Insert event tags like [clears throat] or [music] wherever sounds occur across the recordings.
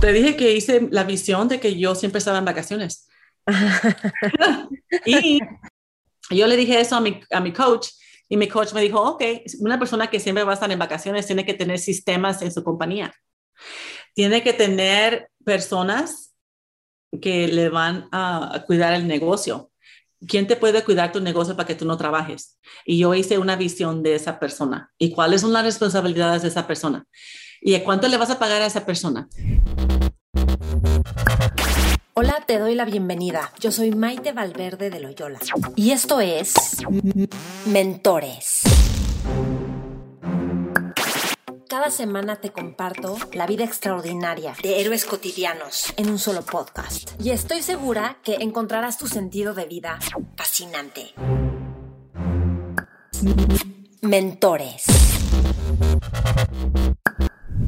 Te dije que hice la visión de que yo siempre estaba en vacaciones. [laughs] y yo le dije eso a mi, a mi coach y mi coach me dijo, ok, una persona que siempre va a estar en vacaciones tiene que tener sistemas en su compañía. Tiene que tener personas que le van a, cuidar el negocio. ¿Quién te puede cuidar tu negocio para que tú no trabajes? Y yo hice una visión de esa persona. ¿Y cuáles son las responsabilidades de esa persona? ¿Y cuánto le vas a pagar a esa persona? Hola, te doy la bienvenida. Yo soy Maite Valverde de Loyola. Y esto es Mentores. Cada semana te comparto la vida extraordinaria de héroes cotidianos en un solo podcast. Y estoy segura que encontrarás tu sentido de vida fascinante. Mentores.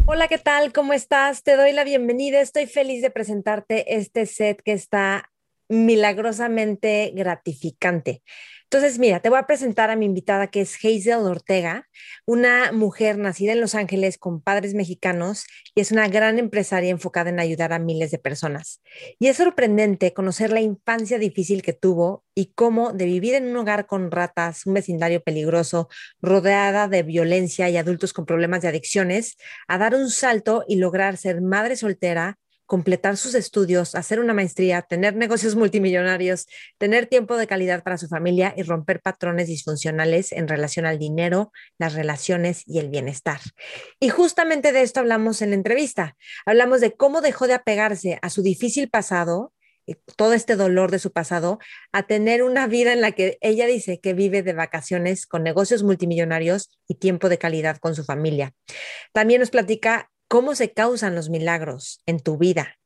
Hola, ¿qué tal? ¿Cómo estás? Te doy la bienvenida. Estoy feliz de presentarte este set que está milagrosamente gratificante. Entonces, mira, te voy a presentar a mi invitada que es Hazel Ortega, una mujer nacida en Los Ángeles con padres mexicanos y es una gran empresaria enfocada en ayudar a miles de personas. Y es sorprendente conocer la infancia difícil que tuvo y cómo de vivir en un hogar con ratas, un vecindario peligroso, rodeada de violencia y adultos con problemas de adicciones, a dar un salto y lograr ser madre soltera completar sus estudios, hacer una maestría, tener negocios multimillonarios, tener tiempo de calidad para su familia y romper patrones disfuncionales en relación al dinero, las relaciones y el bienestar. Y justamente de esto hablamos en la entrevista. Hablamos de cómo dejó de apegarse a su difícil pasado, todo este dolor de su pasado, a tener una vida en la que ella dice que vive de vacaciones con negocios multimillonarios y tiempo de calidad con su familia. También nos platica cómo se causan los milagros en tu vida.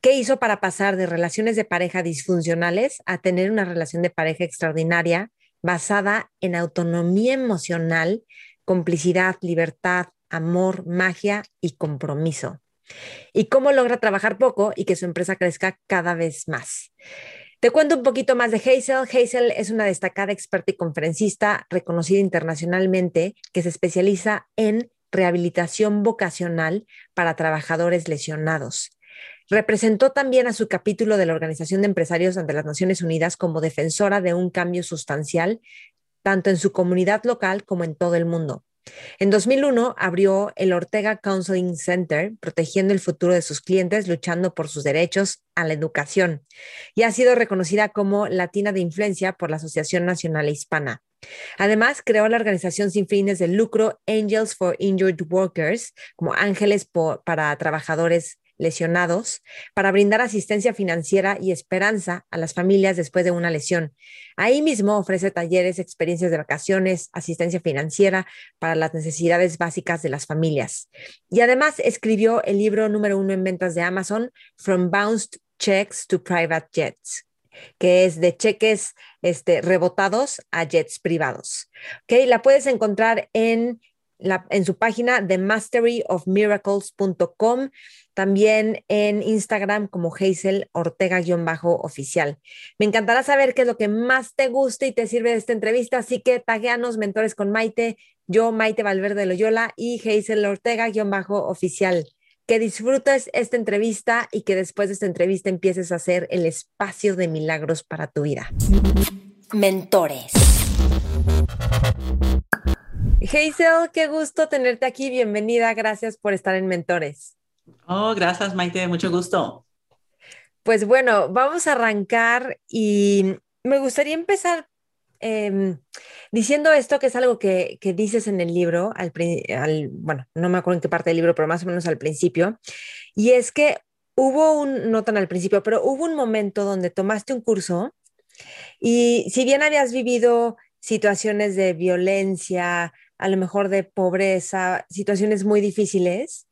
¿Qué hizo para pasar de relaciones de pareja disfuncionales a tener una relación de pareja extraordinaria basada en autonomía emocional, complicidad, libertad, amor, magia y compromiso? ¿Y cómo logra trabajar poco y que su empresa crezca cada vez más? Te cuento un poquito más de Hazel. Hazel es una destacada experta y conferencista reconocida internacionalmente que se especializa en rehabilitación vocacional para trabajadores lesionados. Representó también a su capítulo de la Organización de Empresarios ante las Naciones Unidas como defensora de un cambio sustancial, tanto en su comunidad local como en todo el mundo. En 2001 abrió el Ortega Counseling Center, protegiendo el futuro de sus clientes, luchando por sus derechos a la educación, y ha sido reconocida como Latina de Influencia por la Asociación Nacional Hispana. Además, creó la organización sin fines de lucro Angels for Injured Workers, como ángeles para trabajadores lesionados, para brindar asistencia financiera y esperanza a las familias después de una lesión. Ahí mismo ofrece talleres, experiencias de vacaciones, asistencia financiera para las necesidades básicas de las familias. Y además escribió el libro número uno en ventas de Amazon, From Bounced Checks to Private Jets que es de cheques este, rebotados a jets privados. Okay, la puedes encontrar en, la, en su página de masteryofmiracles.com, también en Instagram como Hazel Ortega-oficial. Me encantará saber qué es lo que más te gusta y te sirve de esta entrevista, así que tagueanos Mentores con Maite, yo Maite Valverde Loyola y Hazel Ortega-oficial que disfrutes esta entrevista y que después de esta entrevista empieces a hacer el espacio de milagros para tu vida. Mentores. Hazel, qué gusto tenerte aquí. Bienvenida. Gracias por estar en Mentores. Oh, gracias, Maite. Mucho gusto. Pues bueno, vamos a arrancar y me gustaría empezar Em, diciendo esto, que es algo que, dices en el libro, al, bueno, no me acuerdo en qué parte del libro, pero más o menos al principio, y es que hubo un, no tan al principio, pero hubo un momento donde tomaste un curso y si bien habías vivido situaciones de violencia, a lo mejor de pobreza, situaciones muy difíciles,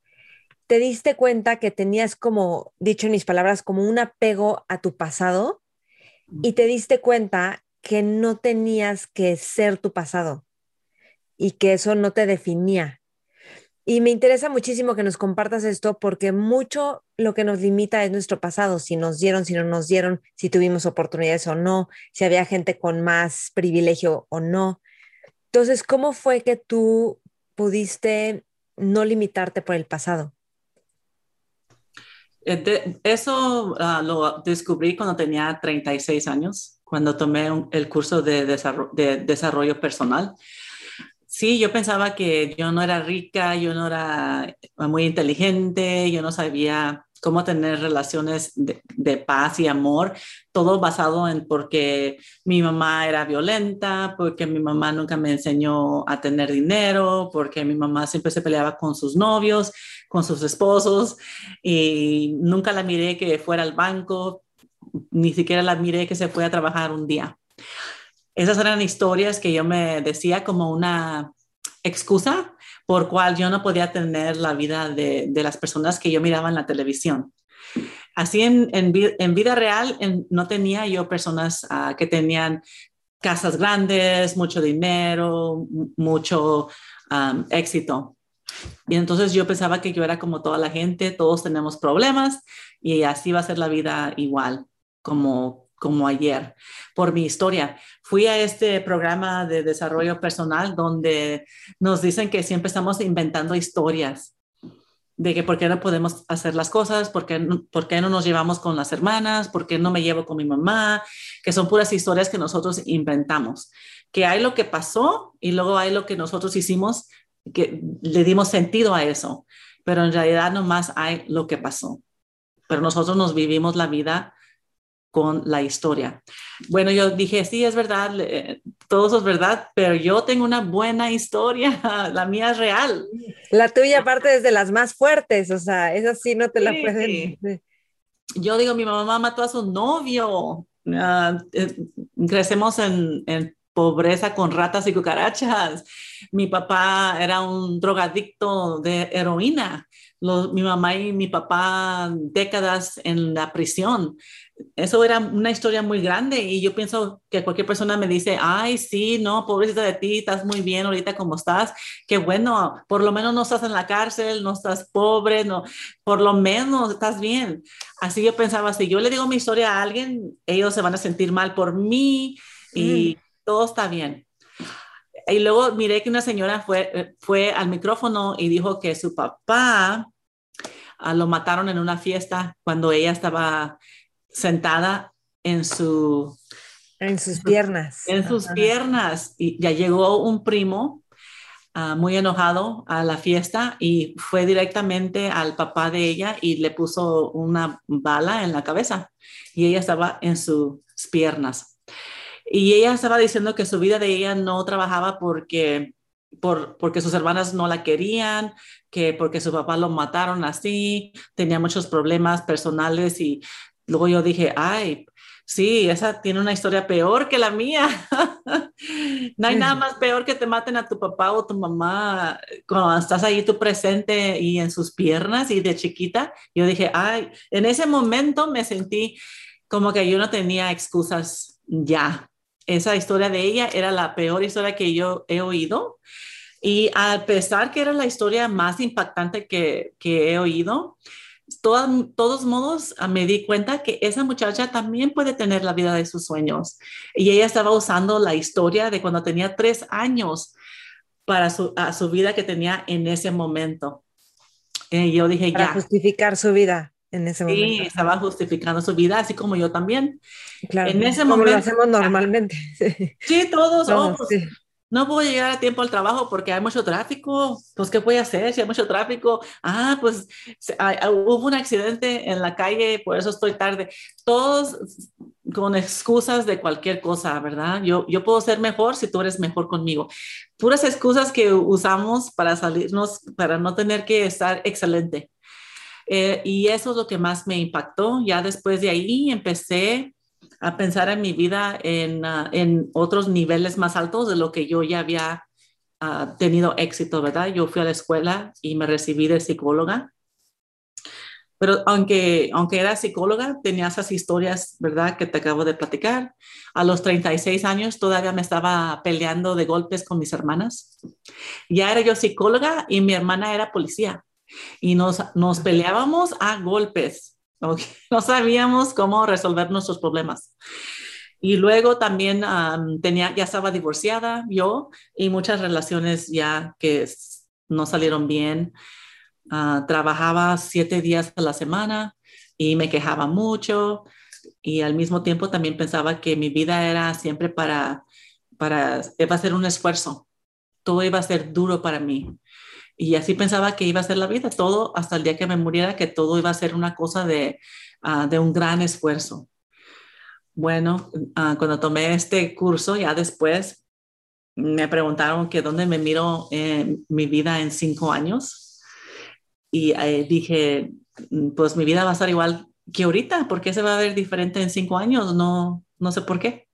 te diste cuenta que tenías como, dicho en mis palabras, como un apego a tu pasado y te diste cuenta que no tenías que ser tu pasado y que eso no te definía. Y me interesa muchísimo que nos compartas esto porque mucho lo que nos limita es nuestro pasado, si nos dieron, si no nos dieron, si tuvimos oportunidades o no, si había gente con más privilegio o no. Entonces, ¿cómo fue que tú pudiste no limitarte por el pasado? Eso ah, lo descubrí cuando tenía 36 años, cuando tomé el curso de desarrollo, personal. Sí, yo pensaba que yo no era rica, yo no era muy inteligente, yo no sabía cómo tener relaciones de, paz y amor, todo basado en porque mi mamá era violenta, porque mi mamá nunca me enseñó a tener dinero, porque mi mamá siempre se peleaba con sus novios, con sus esposos, y nunca la miré que fuera al banco, ni siquiera la miré que se fue a trabajar un día. Esas eran historias que yo me decía como una excusa por cual yo no podía tener la vida de, las personas que yo miraba en la televisión. Así en, en, vida real no tenía yo personas ah, que tenían casas grandes, mucho dinero, mucho éxito. Y entonces yo pensaba que yo era como toda la gente, todos tenemos problemas y así va a ser la vida igual, como como ayer por mi historia. Fui a este programa de desarrollo personal donde nos dicen que siempre estamos inventando historias de que por qué no podemos hacer las cosas, por qué, por qué no nos llevamos con las hermanas, por qué no me llevo con mi mamá, que son puras historias que nosotros inventamos, que hay lo que pasó y luego hay lo que nosotros hicimos, que le dimos sentido a eso, pero en realidad nomás hay lo que pasó. Pero nosotros nos vivimos la vida con la historia. Bueno, yo dije, sí, es verdad, todo eso es verdad, pero yo tengo una buena historia, [laughs] la mía es real. La tuya aparte es de las más fuertes, o sea, esa sí no te la pueden... Yo digo, mi mamá mató a su novio, eh, crecemos en, en pobreza con ratas y cucarachas. Mi papá era un drogadicto de heroína. mi mamá y mi papá décadas en la prisión eso era una historia muy grande y yo pienso que cualquier persona me dice, ay, sí, no, pobrecita de ti, estás muy bien ahorita como estás, qué bueno, por lo menos no estás en la cárcel, no estás pobre, no, por lo menos estás bien. Así yo pensaba, si yo le digo mi historia a alguien, ellos se van a sentir mal por mí y mm. todo está bien. Y luego miré que una señora fue, fue al micrófono y dijo que su papá ah, lo mataron en una fiesta cuando ella estaba sentada en su... En sus piernas. En sus piernas. Y ya llegó un primo ah, muy enojado a la fiesta y fue directamente al papá de ella y le puso una bala en la cabeza y ella estaba en sus piernas. Y ella estaba diciendo que su vida de ella no trabajaba porque, por, porque sus hermanas no la querían, que porque su papá lo mataron así, tenía muchos problemas personales y Luego yo dije, ay, sí, esa tiene una historia peor que la mía. [laughs] no hay nada más peor que te maten a tu papá o tu mamá cuando estás ahí tú presente y en sus piernas y de chiquita. Yo dije, ay, en ese momento me sentí como que yo no tenía excusas ya. Esa historia de ella era la peor historia que yo he oído. Y a pesar que era la historia más impactante que, que he oído, todos modos, ah, me di cuenta que esa muchacha también puede tener la vida de sus sueños. Y ella estaba usando la historia de cuando tenía tres años para su, su vida que tenía en ese momento. Y yo dije, para justificar su vida en ese momento. Sí, estaba justificando su vida, así como yo también. Claro, en ese como momento, lo hacemos normalmente. [laughs] Sí, todos, todos. Oh, sí no puedo llegar a tiempo al trabajo porque hay mucho tráfico, pues ¿qué voy a hacer si hay mucho tráfico? Ah, pues hubo un accidente en la calle, por eso estoy tarde. Todos con excusas de cualquier cosa, ¿verdad? Yo, yo puedo ser mejor si tú eres mejor conmigo. Puras excusas que usamos para salirnos, para no tener que estar excelente. Eh, y eso es lo que más me impactó. Ya después de ahí empecé a pensar en mi vida en, ah, en, otros niveles más altos de lo que yo ya había ah, tenido éxito, ¿verdad? Yo fui a la escuela y me recibí de psicóloga. Pero aunque, aunque era psicóloga, tenía esas historias, ¿verdad? Que te acabo de platicar. A los 36 años todavía me estaba peleando de golpes con mis hermanas. Ya era yo psicóloga y mi hermana era policía. Y nos, nos peleábamos a golpes [laughs] no sabíamos cómo resolver nuestros problemas. Y luego también tenía, ya estaba divorciada yo y muchas relaciones ya que no salieron bien. ah, trabajaba siete días a la semana y me quejaba mucho y al mismo tiempo también pensaba que mi vida era siempre para, para, iba a ser un esfuerzo, todo iba a ser duro para mí. Y así pensaba que iba a ser la vida, todo hasta el día que me muriera, que todo iba a ser una cosa de, ah, de un gran esfuerzo. Bueno, ah, cuando tomé este curso, ya después me preguntaron que dónde me miro en mi vida en cinco años. Y eh, dije, mm, pues mi vida va a estar igual que ahorita, ¿por qué se va a ver diferente en cinco años? No, no sé por qué.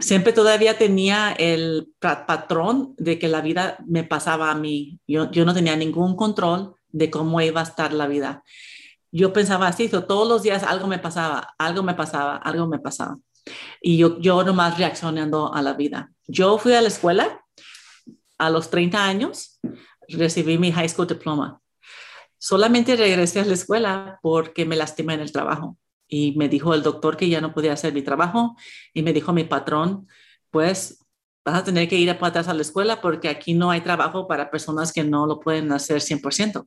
Siempre todavía tenía el patrón de que la vida me pasaba a mí. Yo, no tenía ningún control de cómo iba a estar la vida yo pensaba así, todos los días algo me pasaba, algo me pasaba, algo me pasaba. Y yo, yo nomás reaccionando a la vida. Yo fui a la escuela a los 30 años, recibí mi high school diploma. Solamente regresé a la escuela porque me lastimé en el trabajo. Y me dijo el doctor que ya no podía hacer mi trabajo. Y me dijo mi patrón, pues vas a tener que ir a atrás a la escuela porque aquí no hay trabajo para personas que no lo pueden hacer 100%.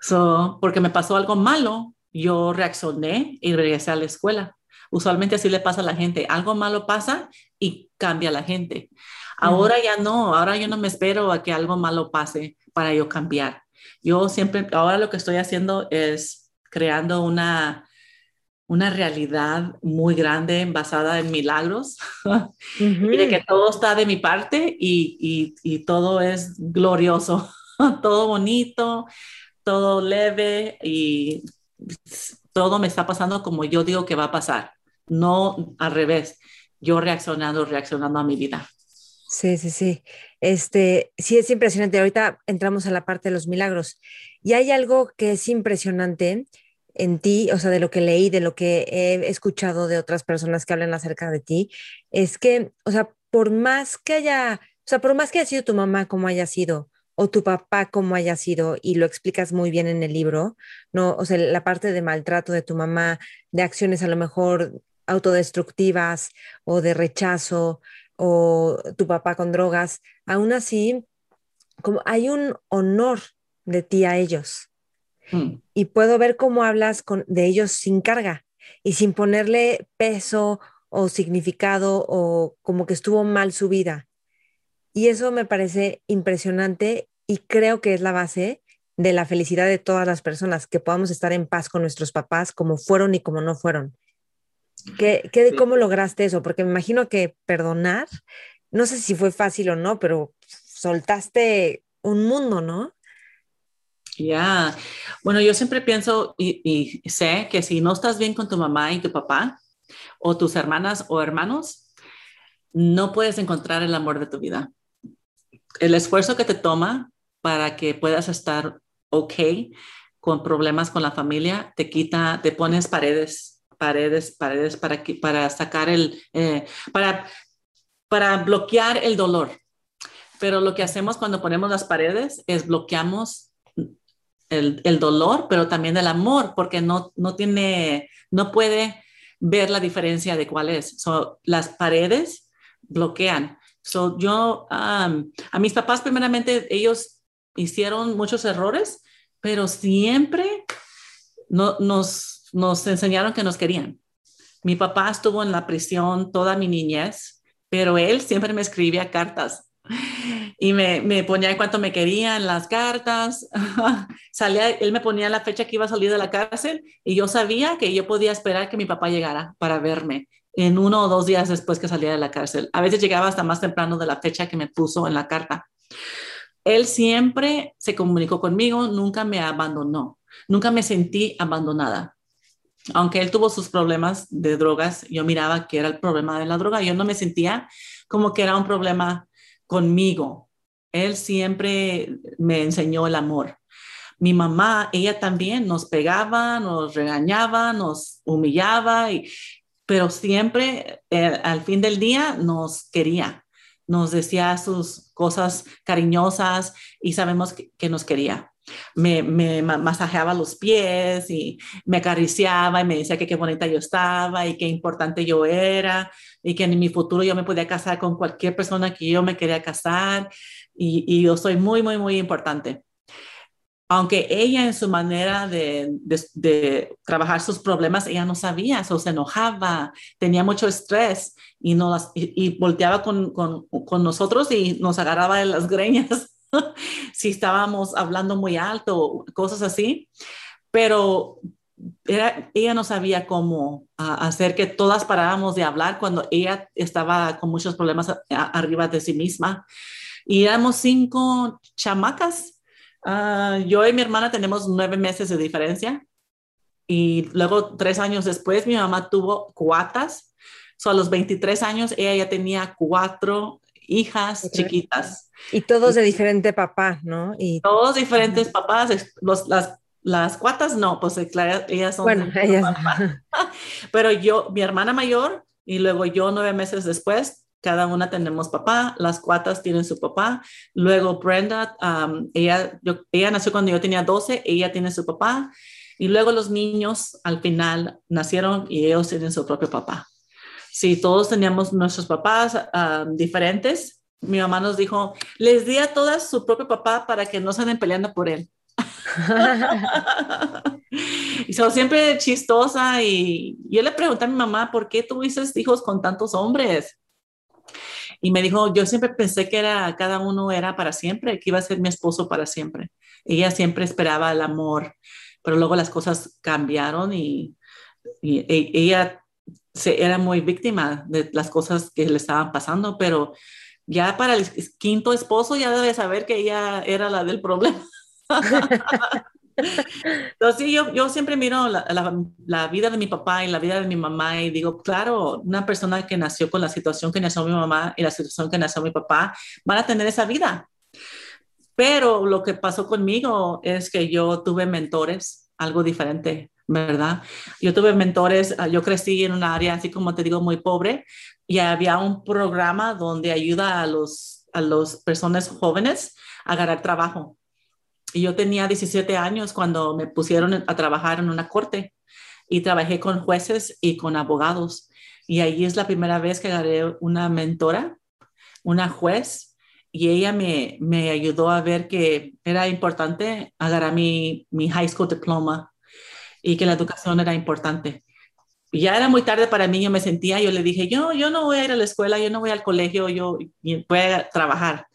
So, porque me pasó algo malo, yo reaccioné y regresé a la escuela. Usualmente así le pasa a la gente. Algo malo pasa y cambia la gente. Ahora ya no, ahora yo no me espero a que algo malo pase para yo cambiar. Yo siempre, ahora lo que estoy haciendo es creando una, una realidad muy grande basada en milagros [laughs] y de que todo está de mi parte y, y, y todo es glorioso, [laughs] todo bonito, todo leve y todo me está pasando como yo digo que va a pasar, no al revés, yo reaccionando, reaccionando a mi vida. Sí, sí, sí. Este, sí es impresionante. Ahorita entramos a la parte de los milagros. Y hay algo que es impresionante en ti, o sea, de lo que leí, de lo que he escuchado de otras personas que hablan acerca de ti, es que, o sea, por más que haya, o sea, por más que haya sido tu mamá como haya sido, o tu papá como haya sido, y lo explicas muy bien en el libro, ¿no? O sea, la parte de maltrato de tu mamá, de acciones a lo mejor autodestructivas o de rechazo, o tu papá con drogas, aún así, como hay un honor de ti a ellos. Mm. Y puedo ver cómo hablas con, de ellos sin carga y sin ponerle peso o significado o como que estuvo mal su vida. Y eso me parece impresionante y creo que es la base de la felicidad de todas las personas, que podamos estar en paz con nuestros papás como fueron y como no fueron. ¿Qué, qué, ¿Cómo lograste eso? Porque me imagino que perdonar, no sé si fue fácil o no, pero soltaste un mundo, ¿no? Ya, bueno, yo siempre pienso y, y, sé que si no estás bien con tu mamá y tu papá, o tus hermanas o hermanos, no puedes encontrar el amor de tu vida. El esfuerzo que te toma para que puedas estar ok con problemas con la familia, te quita, te pones paredes, paredes, paredes para, para sacar el, eh, para, para bloquear el dolor. Pero lo que hacemos cuando ponemos las paredes es bloqueamos el, el dolor, pero también el amor, porque no, no tiene, no puede ver la diferencia de cuál es. las paredes bloquean. So, yo, a mis papás, primeramente, ellos hicieron muchos errores, pero siempre no, nos, nos enseñaron que nos querían. Mi papá estuvo en la prisión toda mi niñez, pero él siempre me escribía cartas [laughs] y me, me ponía en cuanto me querían las cartas. [laughs] Salía, él me ponía la fecha que iba a salir de la cárcel y yo sabía que yo podía esperar que mi papá llegara para verme en uno o dos días después que salía de la cárcel. A veces llegaba hasta más temprano de la fecha que me puso en la carta. Él siempre se comunicó conmigo, nunca me abandonó, nunca me sentí abandonada. Aunque él tuvo sus problemas de drogas, yo miraba que era el problema de la droga, yo no me sentía como que era un problema conmigo. Él siempre me enseñó el amor. Mi mamá, ella también nos pegaba, nos regañaba, nos humillaba y, pero siempre eh, al fin del día nos quería, nos decía sus cosas cariñosas y sabemos que, nos quería. Me, me, masajeaba los pies y me acariciaba y me decía que qué bonita yo estaba y qué importante yo era y que en mi futuro yo me podía casar con cualquier persona que yo me quería casar y, y yo soy muy, muy, muy importante. aunque ella en su manera de, de, trabajar sus problemas, ella no sabía, o se enojaba, tenía mucho estrés y, nos, y, volteaba con, con, con, nosotros y nos agarraba de las greñas [laughs] si estábamos hablando muy alto, cosas así. Pero ella no sabía cómo hacer que todas paráramos de hablar cuando ella estaba con muchos problemas arriba de sí misma. Y éramos cinco chamacas Ah, yo y mi hermana tenemos nueve meses de diferencia y luego tres años después mi mamá tuvo cuatas. So, a los 23 años ella ya tenía cuatro hijas chiquitas. Y todos de diferente papá, ¿no? Y todos diferentes papás. Los, las, las cuatas no, pues ellas son. Bueno, [laughs] ellas. [laughs] Pero yo, mi hermana mayor y luego yo nueve meses después cada una tenemos papá, las cuatas tienen su papá. Luego Brenda, um, ella, ella nació cuando yo tenía 12, ella tiene su papá. Y luego los niños al final nacieron y ellos tienen su propio papá. Si todos teníamos nuestros papás um, diferentes, mi mamá nos dijo, les di a todas su propio papá para que no se anden peleando por él. [laughs] y soy siempre chistosa y yo le pregunté a mi mamá, ¿por qué tuviste hijos con tantos hombres? Y me dijo, yo siempre pensé que era, cada uno era para siempre, que iba a ser mi esposo para siempre. Ella siempre esperaba el amor, pero luego las cosas cambiaron y, y e, ella se, era muy víctima de las cosas que le estaban pasando, pero ya para el quinto esposo ya debe saber que ella era la del problema. [laughs] Entonces, yo, yo siempre miro la, la, vida de mi papá y la vida de mi mamá y digo, claro, una persona que nació con la situación que nació mi mamá y la situación que nació mi papá van a tener esa vida. Pero lo que pasó conmigo es que yo tuve mentores, algo diferente, ¿verdad? Yo tuve mentores, ah, yo crecí en un área, así como te digo, muy pobre y había un programa donde ayuda a los a las personas jóvenes a ganar trabajo y yo tenía 17 años cuando me pusieron a trabajar en una corte y trabajé con jueces y con abogados. Y ahí es la primera vez que agarré una mentora, una juez, y ella me, me ayudó a ver que era importante agarrar mi, mi high school diploma y que la educación era importante. Y ya era muy tarde para mí, yo me sentía, yo le dije, yo, yo no voy a ir a la escuela, yo no voy al colegio, yo voy a trabajar.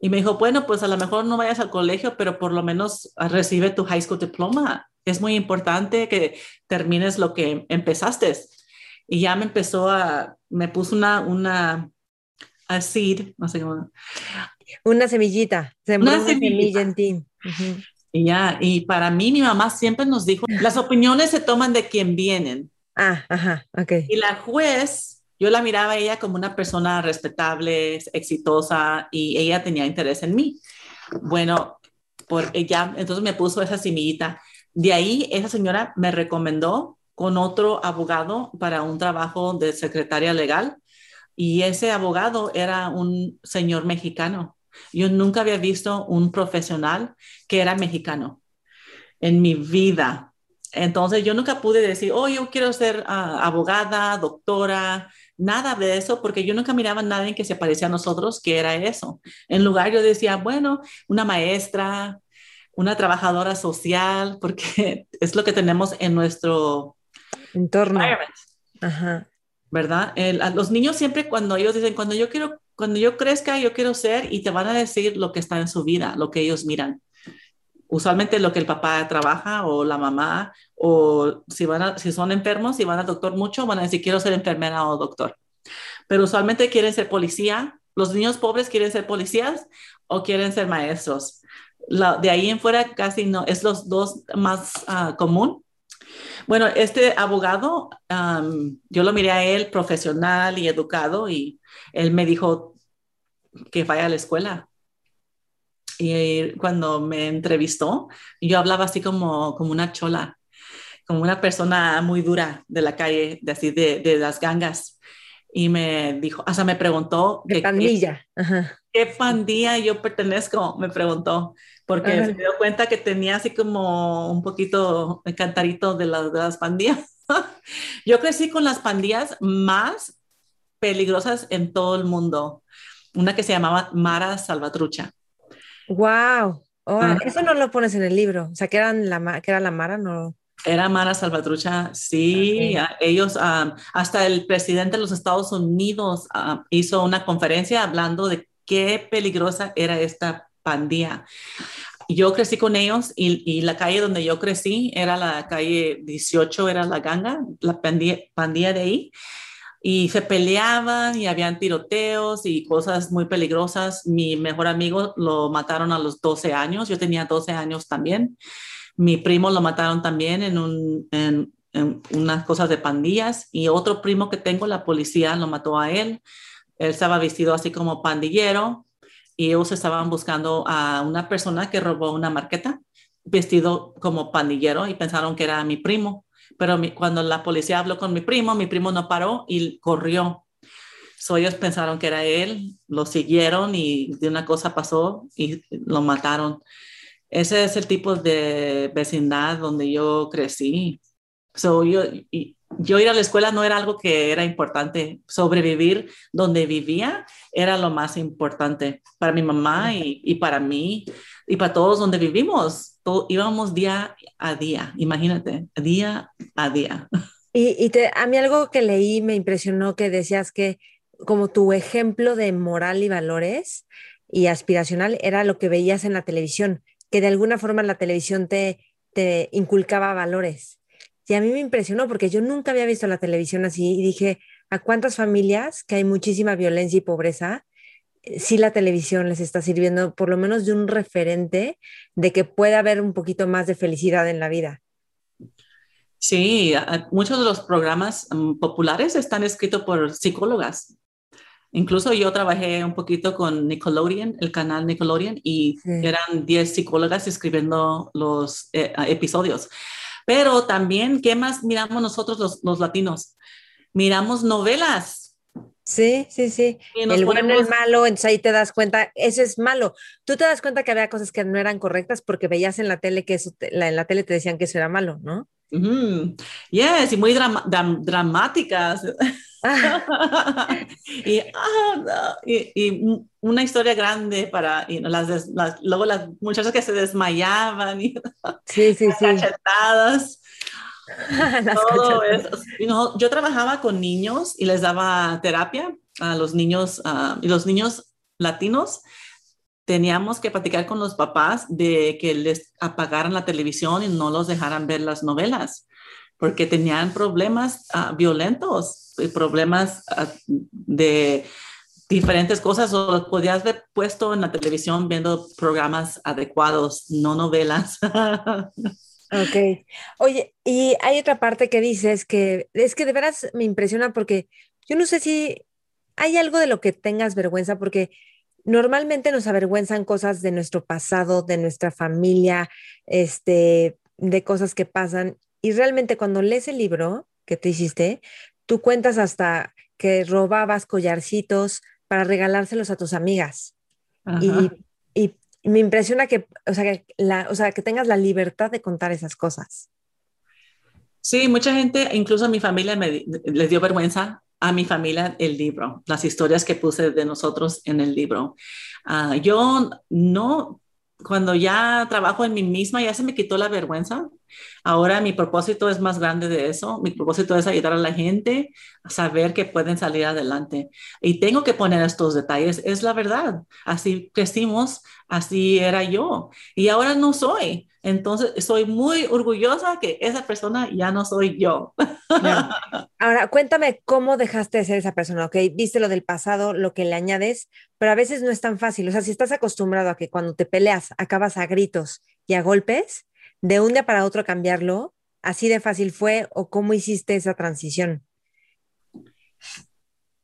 Y me dijo, bueno, pues a lo mejor no vayas al colegio, pero por lo menos recibe tu high school diploma. Es muy importante que termines lo que empezaste. Y ya me empezó a, me puso una, una, a seed, no sé cómo. Una semillita, una, semilla en ti. Y ya, y para mí, mi mamá siempre nos dijo, [laughs] las opiniones se toman de quien vienen. Ah, ajá, ok. Y la juez yo la miraba a ella como una persona respetable, exitosa y ella tenía interés en mí. Bueno, por ella, entonces me puso esa semillita. De ahí esa señora me recomendó con otro abogado para un trabajo de secretaria legal y ese abogado era un señor mexicano. Yo nunca había visto un profesional que era mexicano en mi vida. Entonces yo nunca pude decir, oh, yo quiero ser ah, abogada, doctora, nada de eso, porque yo nunca miraba a nadie que se parecía a nosotros, que era eso. En lugar yo decía, bueno, una maestra, una trabajadora social, [laughs] porque es lo que tenemos en nuestro entorno. ¿Verdad? los niños siempre cuando ellos dicen, cuando yo quiero, cuando yo crezca, yo quiero ser, y te van a decir lo que está en su vida, lo que ellos miran. Usualmente lo que el papá trabaja o la mamá o si, van si son enfermos y van al doctor mucho, van a decir, quiero ser enfermera o doctor. Pero usualmente quieren ser policía. Los niños pobres quieren ser policías o quieren ser maestros. de ahí en fuera casi no, es los dos más uh, común. Bueno, este abogado, yo lo miré a él profesional y educado y él me dijo que vaya a la escuela. Y cuando me entrevistó, yo hablaba así como, como una chola como una persona muy dura de la calle, de así, de, de las gangas. Y me dijo, sea, me preguntó... ¿Qué pandilla? ¿Qué pandilla yo pertenezco? Me preguntó, porque se dio cuenta que tenía así como un poquito el cantarito de, las de las pandillas. [laughs] yo crecí con las pandillas más peligrosas en todo el mundo. Una que se llamaba Mara Salvatrucha. ¡Wow! eso no lo pones en el libro, o sea, que, eran la, que era la Mara, no. Era Mara Salvatrucha, sí, ellos, hasta el presidente de los Estados Unidos hizo una conferencia hablando de qué peligrosa era esta pandilla. Yo crecí con ellos y, la calle donde yo crecí era la calle 18, era la ganga, la pandilla, pandilla de ahí y se peleaban y habían tiroteos y cosas muy peligrosas. Mi mejor amigo lo mataron a los 12 años, yo tenía 12 años también. Mi primo lo mataron también en, un, en, unas cosas de pandillas y otro primo que tengo, la policía lo mató a él. Él estaba vestido así como pandillero y ellos estaban buscando a una persona que robó una marqueta vestido como pandillero y pensaron que era mi primo pero cuando la policía habló con mi primo, mi primo no paró y corrió. So ellos pensaron que era él, lo siguieron y de una cosa pasó y lo mataron. Ese es el tipo de vecindad donde yo crecí. So yo, yo ir a la escuela no era algo que era importante. Sobrevivir donde vivía era lo más importante para mi mamá y, y para mí y para todos donde vivimos. Íbamos día a día, imagínate, día a día. Y, a mí algo que leí me impresionó que decías que como tu ejemplo de moral y valores y aspiracional era lo que veías en la televisión, que de alguna forma la televisión te, te inculcaba valores. Y a mí me impresionó porque yo nunca había visto la televisión así y dije, ¿a cuántas familias que hay muchísima violencia y pobreza? Eh, sí la televisión les está sirviendo por lo menos de un referente de que puede haber un poquito más de felicidad en la vida. Sí, muchos de los programas mm, populares están escritos por psicólogas. Incluso yo trabajé un poquito con Nickelodeon, el canal Nickelodeon, y eran 10 psicólogas escribiendo los eh, episodios. Pero también, ¿qué más miramos nosotros los, los latinos? Miramos novelas Sí, sí, sí. El bueno, el malo, entonces ahí te das cuenta, eso es malo. Tú te das cuenta que había cosas que no eran correctas porque veías en la tele que eso, en la tele te decían que eso era malo, ¿no? Yes, y muy dramáticas. [laughs] y, ah, y, una historia grande para las, luego las muchachas que se desmayaban y sí, sí, [laughs] sí. [laughs] Todo eso. yo trabajaba con niños y les daba terapia a los niños y los niños latinos. Teníamos que platicar con los papás de que les apagaran la televisión y no los dejaran ver las novelas, porque tenían problemas uh, violentos, problemas ah, de diferentes cosas o los podías ver puesto en la televisión viendo programas adecuados, no novelas. [laughs] Ok. Oye, y hay otra parte que dices que es que de veras me impresiona porque yo no sé si hay algo de lo que tengas vergüenza, porque normalmente nos avergüenzan cosas de nuestro pasado, de nuestra familia, este, de cosas que pasan. Y realmente cuando lees el libro que tú hiciste, tú cuentas hasta que robabas collarcitos para regalárselos a tus amigas. Y, y, me impresiona que, o sea, que, la, o sea, que tengas la libertad de contar esas cosas. Sí, mucha gente, incluso a mi familia, me, les dio vergüenza a mi familia el libro, las historias que puse de nosotros en el libro. Ah, yo no, cuando ya trabajo en mí misma, ya se me quitó la vergüenza. Ahora mi propósito es más grande de eso. Mi propósito es ayudar a la gente a saber que pueden salir adelante. Y tengo que poner estos detalles. Es la verdad. Así crecimos, así era yo. Y ahora no soy. Entonces, soy muy orgullosa que esa persona ya no soy yo. [laughs] Ahora, cuéntame cómo dejaste de ser esa persona, ¿ok? Viste lo del pasado, lo que le añades, pero a veces no es tan fácil. O sea, si estás acostumbrado a que cuando te peleas acabas a gritos y a golpes, de un día para otro cambiarlo, así de fácil fue o cómo hiciste esa transición?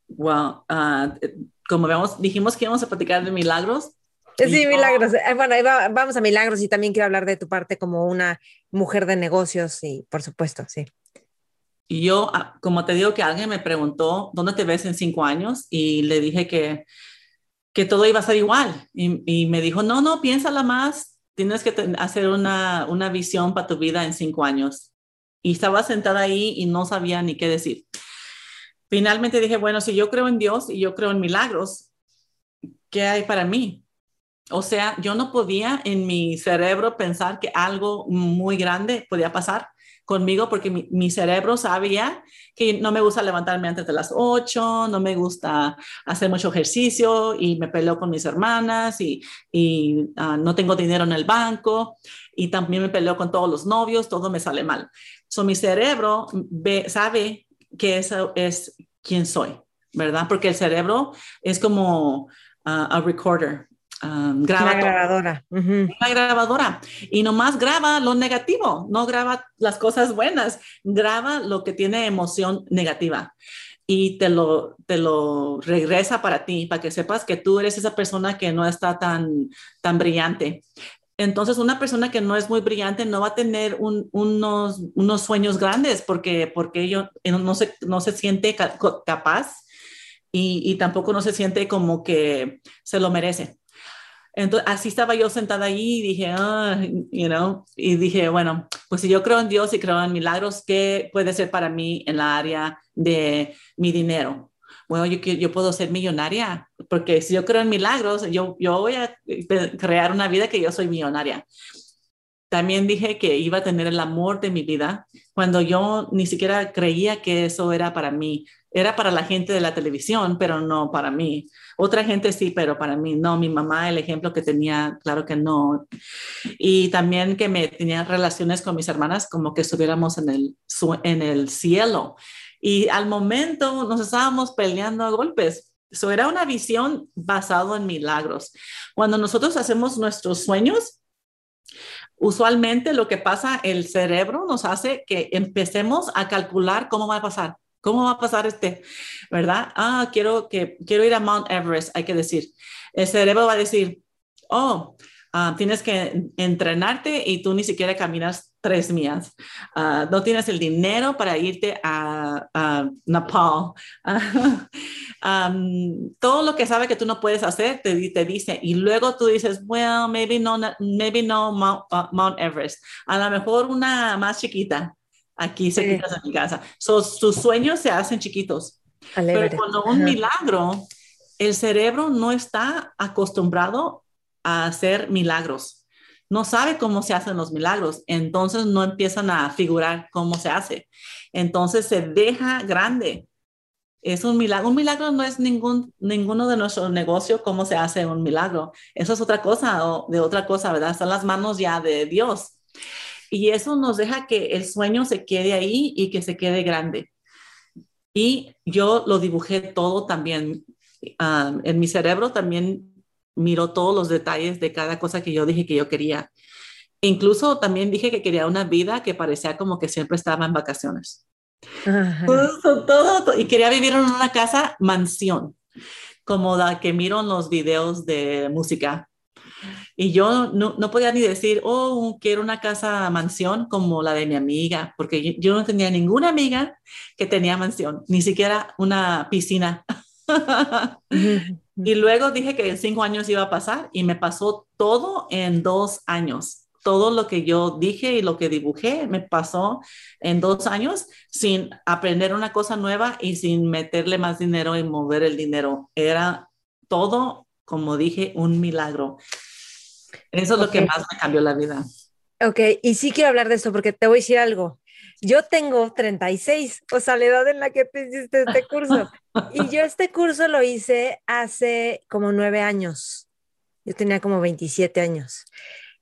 Wow, ah, como vemos, dijimos que íbamos a platicar de milagros, Sí, milagros. Eh, bueno, vamos a milagros y también quiero hablar de tu parte como una mujer de negocios y por supuesto, sí. Y yo, ah, como te digo que alguien me preguntó, ¿dónde te ves en cinco años? Y le dije que, que todo iba a ser igual. Y, y me dijo, no, no, piénsala más. Tienes que hacer una, una visión para tu vida en cinco años. Y estaba sentada ahí y no sabía ni qué decir. Finalmente dije, bueno, si yo creo en Dios y yo creo en milagros, ¿qué hay para mí? O sea, yo no podía en mi cerebro pensar que algo muy grande podía pasar conmigo porque mi, cerebro sabía que no me gusta levantarme antes de las 8, no me gusta hacer mucho ejercicio y me peleo con mis hermanas y, ah, no tengo dinero en el banco y también me peleo con todos los novios, todo me sale mal. So, mi cerebro sabe que eso es quien soy, ¿verdad? Porque el cerebro es como ah, a recorder, Um, graba una grabadora. Una grabadora. Y nomás graba lo negativo, no graba las cosas buenas, graba lo que tiene emoción negativa y te lo, te lo regresa para ti, para que sepas que tú eres esa persona que no está tan, tan brillante. Entonces, una persona que no es muy brillante no va a tener unos, unos sueños grandes porque, porque ello, no, se, no se siente capaz y, y tampoco no se siente como que se lo merece. Entonces, así estaba yo sentada ahí y dije, ah, you know, y dije, bueno, pues si yo creo en Dios y creo en milagros, ¿qué puede ser para mí en la área de mi dinero? Bueno, yo, yo puedo ser millonaria, porque si yo creo en milagros, yo, yo voy a crear una vida que yo soy millonaria. También dije que iba a tener el amor de mi vida cuando yo ni siquiera creía que eso era para mí. Era para la gente de la televisión, pero no para mí. Otra gente sí, pero para mí no. Mi mamá, el ejemplo que tenía, claro que no. Y también que me tenía relaciones con mis hermanas como que estuviéramos en el, en el cielo. Y al momento nos estábamos peleando a golpes. Eso era una visión basada en milagros. Cuando nosotros hacemos nuestros sueños, usualmente lo que pasa, el cerebro nos hace que empecemos a calcular cómo va a pasar. ¿Cómo va a pasar este? ¿Verdad? Ah, quiero, que, quiero ir a Mount Everest, hay que decir. El cerebro va a decir, oh, ah, tienes que entrenarte y tú ni siquiera caminas tres millas. Ah, no tienes el dinero para irte a, Nepal. [laughs] todo lo que sabe que tú no puedes hacer te, te dice y luego tú dices, well, maybe no, maybe no Mount, uh, Mount Everest. A lo mejor una más chiquita aquí se de mi casa. sus sueños se hacen chiquitos. Pero cuando un milagro, el cerebro no está acostumbrado a hacer milagros. No sabe cómo se hacen los milagros, entonces no empiezan a figurar cómo se hace. Entonces se deja grande. Es un milagro. Un milagro no es ningún, ninguno de nuestros negocios cómo se hace un milagro. Eso es otra cosa o de otra cosa, ¿verdad? Están las manos ya de Dios. Y eso nos deja que el sueño se quede ahí y que se quede grande. Y yo lo dibujé todo también. Ah, en mi cerebro también miró todos los detalles de cada cosa que yo dije que yo quería. Incluso también dije que quería una vida que parecía como que siempre estaba en vacaciones. Todo, y quería vivir en una casa mansión, como la que miro en los videos de música y yo no, no, podía ni decir, oh, quiero una casa mansión como la de mi amiga, porque yo, no tenía ninguna amiga que tenía mansión, ni siquiera una piscina. [laughs] y luego dije que en cinco años iba a pasar y me pasó todo en dos años. Todo lo que yo dije y lo que dibujé me pasó en dos años sin aprender una cosa nueva y sin meterle más dinero y mover el dinero. Era todo, como dije, un milagro. Eso es lo que más me cambió la vida. Ok, y sí quiero hablar de esto porque te voy a decir algo. Yo tengo 36, o sea, la edad en la que te hiciste este curso. y yo este curso lo hice hace como nueve años. Yo tenía como 27 años.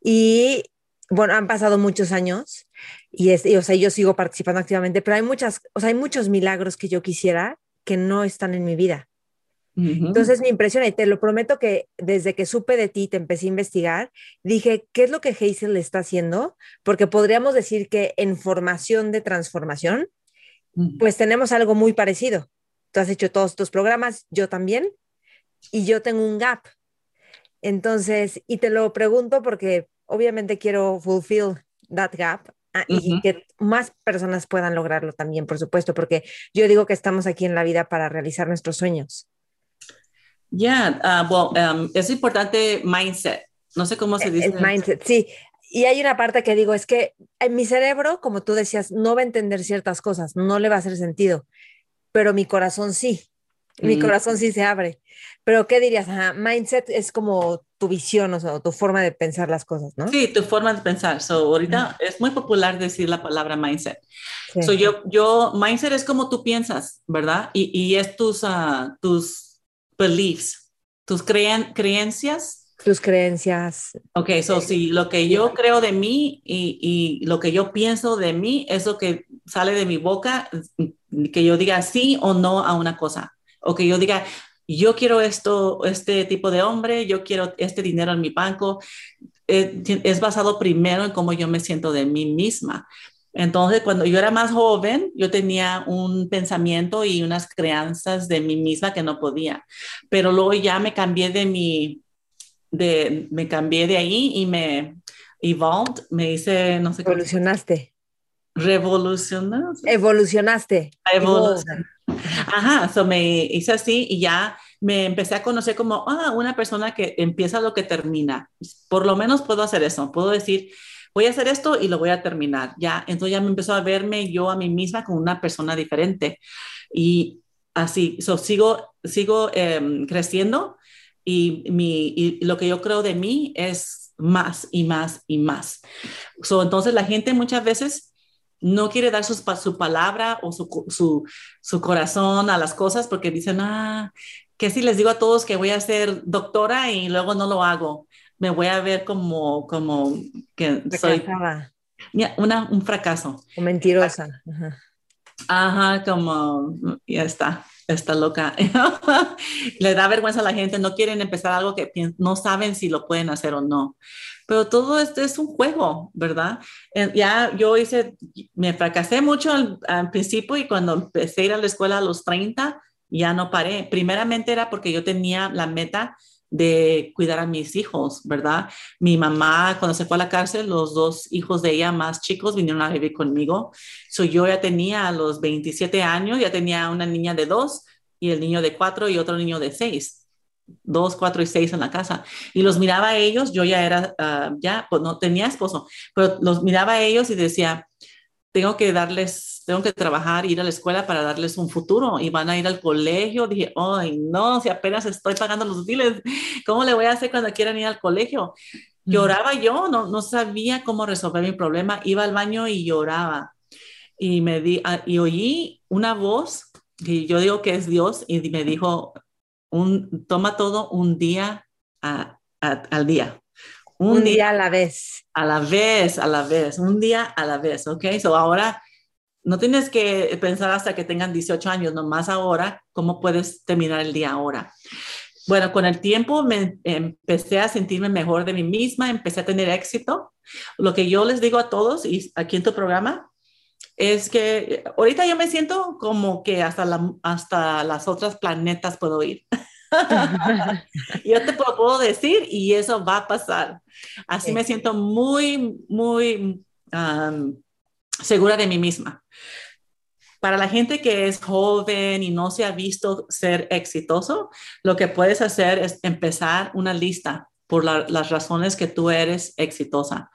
Y bueno, han pasado muchos años y, es, o sea, yo sigo participando activamente, pero hay muchas, o sea, hay muchos milagros que yo quisiera que no están en mi vida. Entonces me impresiona y te lo prometo que desde que supe de ti, te empecé a investigar, dije, ¿qué es lo que Hazel está haciendo? Porque podríamos decir que en formación de transformación, pues tenemos algo muy parecido. Tú has hecho todos tus programas, yo también, y yo tengo un gap. Entonces, y te lo pregunto porque obviamente quiero fulfill that gap ah, y que más personas puedan lograrlo también, por supuesto, porque yo digo que estamos aquí en la vida para realizar nuestros sueños. Yeah, um, es importante mindset. No sé cómo se dice. El mindset, sí. Y hay una parte que digo, es que en mi cerebro, como tú decías, no va a entender ciertas cosas, no le va a hacer sentido, pero mi corazón sí. Mi corazón sí se abre. Pero, ¿qué dirías? mindset es como tu visión, o sea, tu forma de pensar las cosas, ¿no? Sí, tu forma de pensar. So, ahorita es muy popular decir la palabra mindset. So, yo, yo, mindset es como tú piensas, ¿verdad? Y, y es tus, uh, tus beliefs, tus creen, creencias. Tus creencias. Ok, so si lo que yo creo de mí y, y, lo que yo pienso de mí es lo que sale de mi boca, que yo diga sí o no a una cosa. O que yo diga, yo quiero esto, este tipo de hombre, yo quiero este dinero en mi banco, eh, es basado primero en cómo yo me siento de mí misma. Entonces, cuando yo era más joven, yo tenía un pensamiento y unas creencias de mí misma que no podía, pero luego ya me cambié de mi, de, me cambié de ahí y me evolved, me hice, no sé Evolucionaste. Revolucionaste. Evolucionaste. Evolucionaste. Ajá, eso me hice así y ya me empecé a conocer como ah, una persona que empieza lo que termina. Por lo menos puedo hacer eso, puedo decir, voy a hacer esto y lo voy a terminar. Ya, entonces ya me empezó a verme yo a mí misma como una persona diferente. Y así, so, sigo, sigo em, creciendo y, mi, y lo que yo creo de mí es más y más y más. So, entonces la gente muchas veces no quiere dar su, su palabra o su, su, su, corazón a las cosas porque dicen, ah, que si les digo a todos que voy a ser doctora y luego no lo hago, me voy a ver como, como que soy una, un fracaso. O mentirosa. Ajá. como, ya está, está loca. [laughs] Le da vergüenza a la gente, no quieren empezar algo que no saben si lo pueden hacer o no. Pero todo esto es un juego, ¿verdad? Eh, ya yo hice, me fracasé mucho al, principio y cuando empecé a ir a la escuela a los 30, ya no paré. Primeramente era porque yo tenía la meta de cuidar a mis hijos, ¿verdad? Mi mamá, cuando se fue a la cárcel, los dos hijos de ella más chicos vinieron a vivir conmigo. So, yo ya tenía a los 27 años, ya tenía una niña de dos y el niño de cuatro y otro niño de seis dos, cuatro y seis en la casa. Y los miraba a ellos, yo ya era, ah, ya, pues no tenía esposo, pero los miraba a ellos y decía, tengo que darles, tengo que trabajar, ir a la escuela para darles un futuro y van a ir al colegio. Dije, ay, no, si apenas estoy pagando los biles, ¿cómo le voy a hacer cuando quieran ir al colegio? Lloraba yo, no, no sabía cómo resolver mi problema. Iba al baño y lloraba. Y, me di, ah, y oí una voz, y yo digo que es Dios, y me dijo, un, toma todo un día al día. Un, día, a la vez. A la vez, a la vez, un día a la vez, ¿ok? So ahora no tienes que pensar hasta que tengan 18 años, nomás ahora, ¿cómo puedes terminar el día ahora? Bueno, con el tiempo me empecé a sentirme mejor de mí misma, empecé a tener éxito. Lo que yo les digo a todos y aquí en tu programa es que ahorita yo me siento como que hasta, la, hasta las otras planetas puedo ir. [laughs] yo te puedo decir y eso va a pasar. Así me siento muy, muy segura de mí misma. Para la gente que es joven y no se ha visto ser exitoso, lo que puedes hacer es empezar una lista por las razones que tú eres exitosa.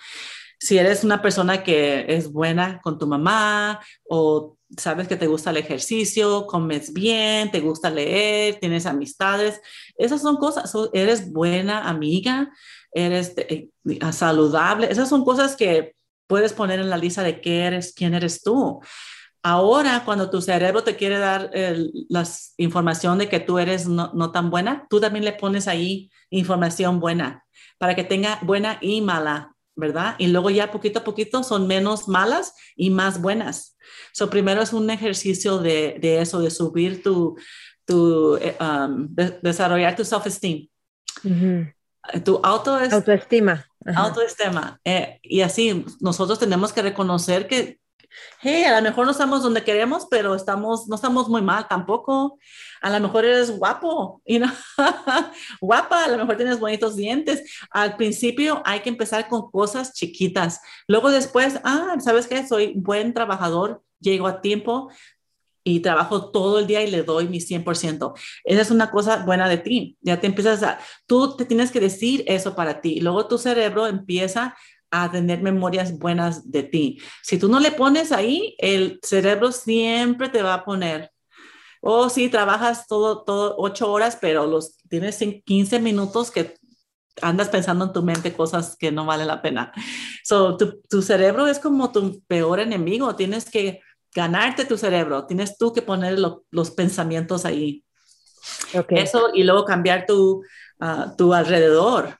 Si eres una persona que es buena con tu mamá o sabes que te gusta el ejercicio, comes bien, te gusta leer, tienes amistades, esas son cosas, eres buena amiga, eres eh, saludable, esas son cosas que puedes poner en la lista de qué eres, quién eres tú. Ahora, cuando tu cerebro te quiere dar la información de que tú eres no, tan buena, tú también le pones ahí información buena para que tenga buena y mala ¿verdad? Y luego ya poquito a poquito son menos malas y más buenas. So, primero es un ejercicio de, de eso, de subir tu, tu eh, um, desarrollar tu self-esteem. Tu auto autoestima. Autoestima. Eh, y así, nosotros tenemos que reconocer que hey, a lo mejor no estamos donde queremos, pero estamos, no estamos muy mal tampoco. A lo mejor eres guapo, you know? [laughs] guapa, a lo mejor tienes bonitos dientes. Al principio hay que empezar con cosas chiquitas. Luego después, ah, ¿sabes qué? Soy buen trabajador, llego a tiempo y trabajo todo el día y le doy mi 100%. Esa es una cosa buena de ti. Ya te empiezas a, tú te tienes que decir eso para ti. Luego tu cerebro empieza a tener memorias buenas de ti. Si tú no le pones ahí, el cerebro siempre te va a poner oh, sí, trabajas todo, todo ocho horas, pero los tienes en 15 minutos que andas pensando en tu mente cosas que no vale la pena. So, tu, tu cerebro es como tu peor enemigo. Tienes que ganarte tu cerebro. Tienes tú que poner los pensamientos ahí. Okay. Eso y luego cambiar tu, uh, tu alrededor,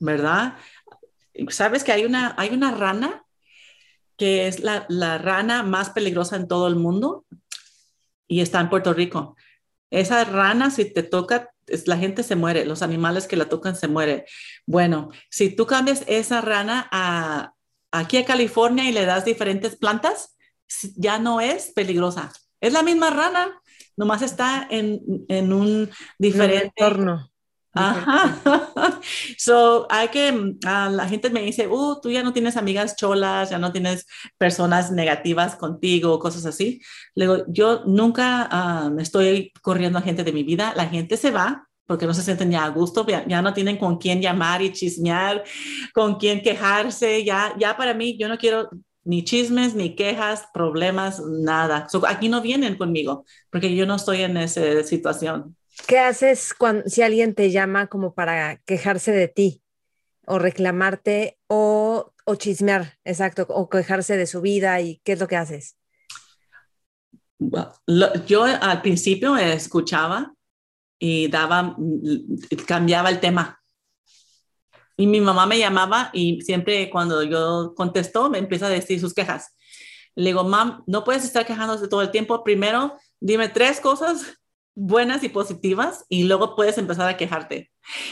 ¿verdad? Sabes que hay una, hay una rana que es la, la rana más peligrosa en todo el mundo y está en Puerto Rico. Esa rana, si te toca, la gente se muere, los animales que la tocan se mueren. Bueno, si tú cambias esa rana a, aquí a California y le das diferentes plantas, ya no es peligrosa. Es la misma rana, nomás está en, en un diferente entorno. Ajá. [laughs] so, hay que, la gente me dice, uh, tú ya no tienes amigas cholas, ya no tienes personas negativas contigo, cosas así. Luego, yo nunca uh, estoy corriendo a gente de mi vida. La gente se va porque no se sienten ya a gusto, ya, no tienen con quién llamar y chismear, con quién quejarse. Ya, ya para mí, yo no quiero ni chismes, ni quejas, problemas, nada. aquí no vienen conmigo porque yo no estoy en esa situación. ¿Qué haces cuando, si alguien te llama como para quejarse de ti o reclamarte o, o chismear, exacto, o quejarse de su vida y qué es lo que haces? yo al principio escuchaba y daba, cambiaba el tema. Y mi mamá me llamaba y siempre cuando yo contesto me empieza a decir sus quejas. Le digo, mam, no puedes estar quejándose todo el tiempo. Primero, dime tres cosas buenas y positivas y luego puedes empezar a quejarte.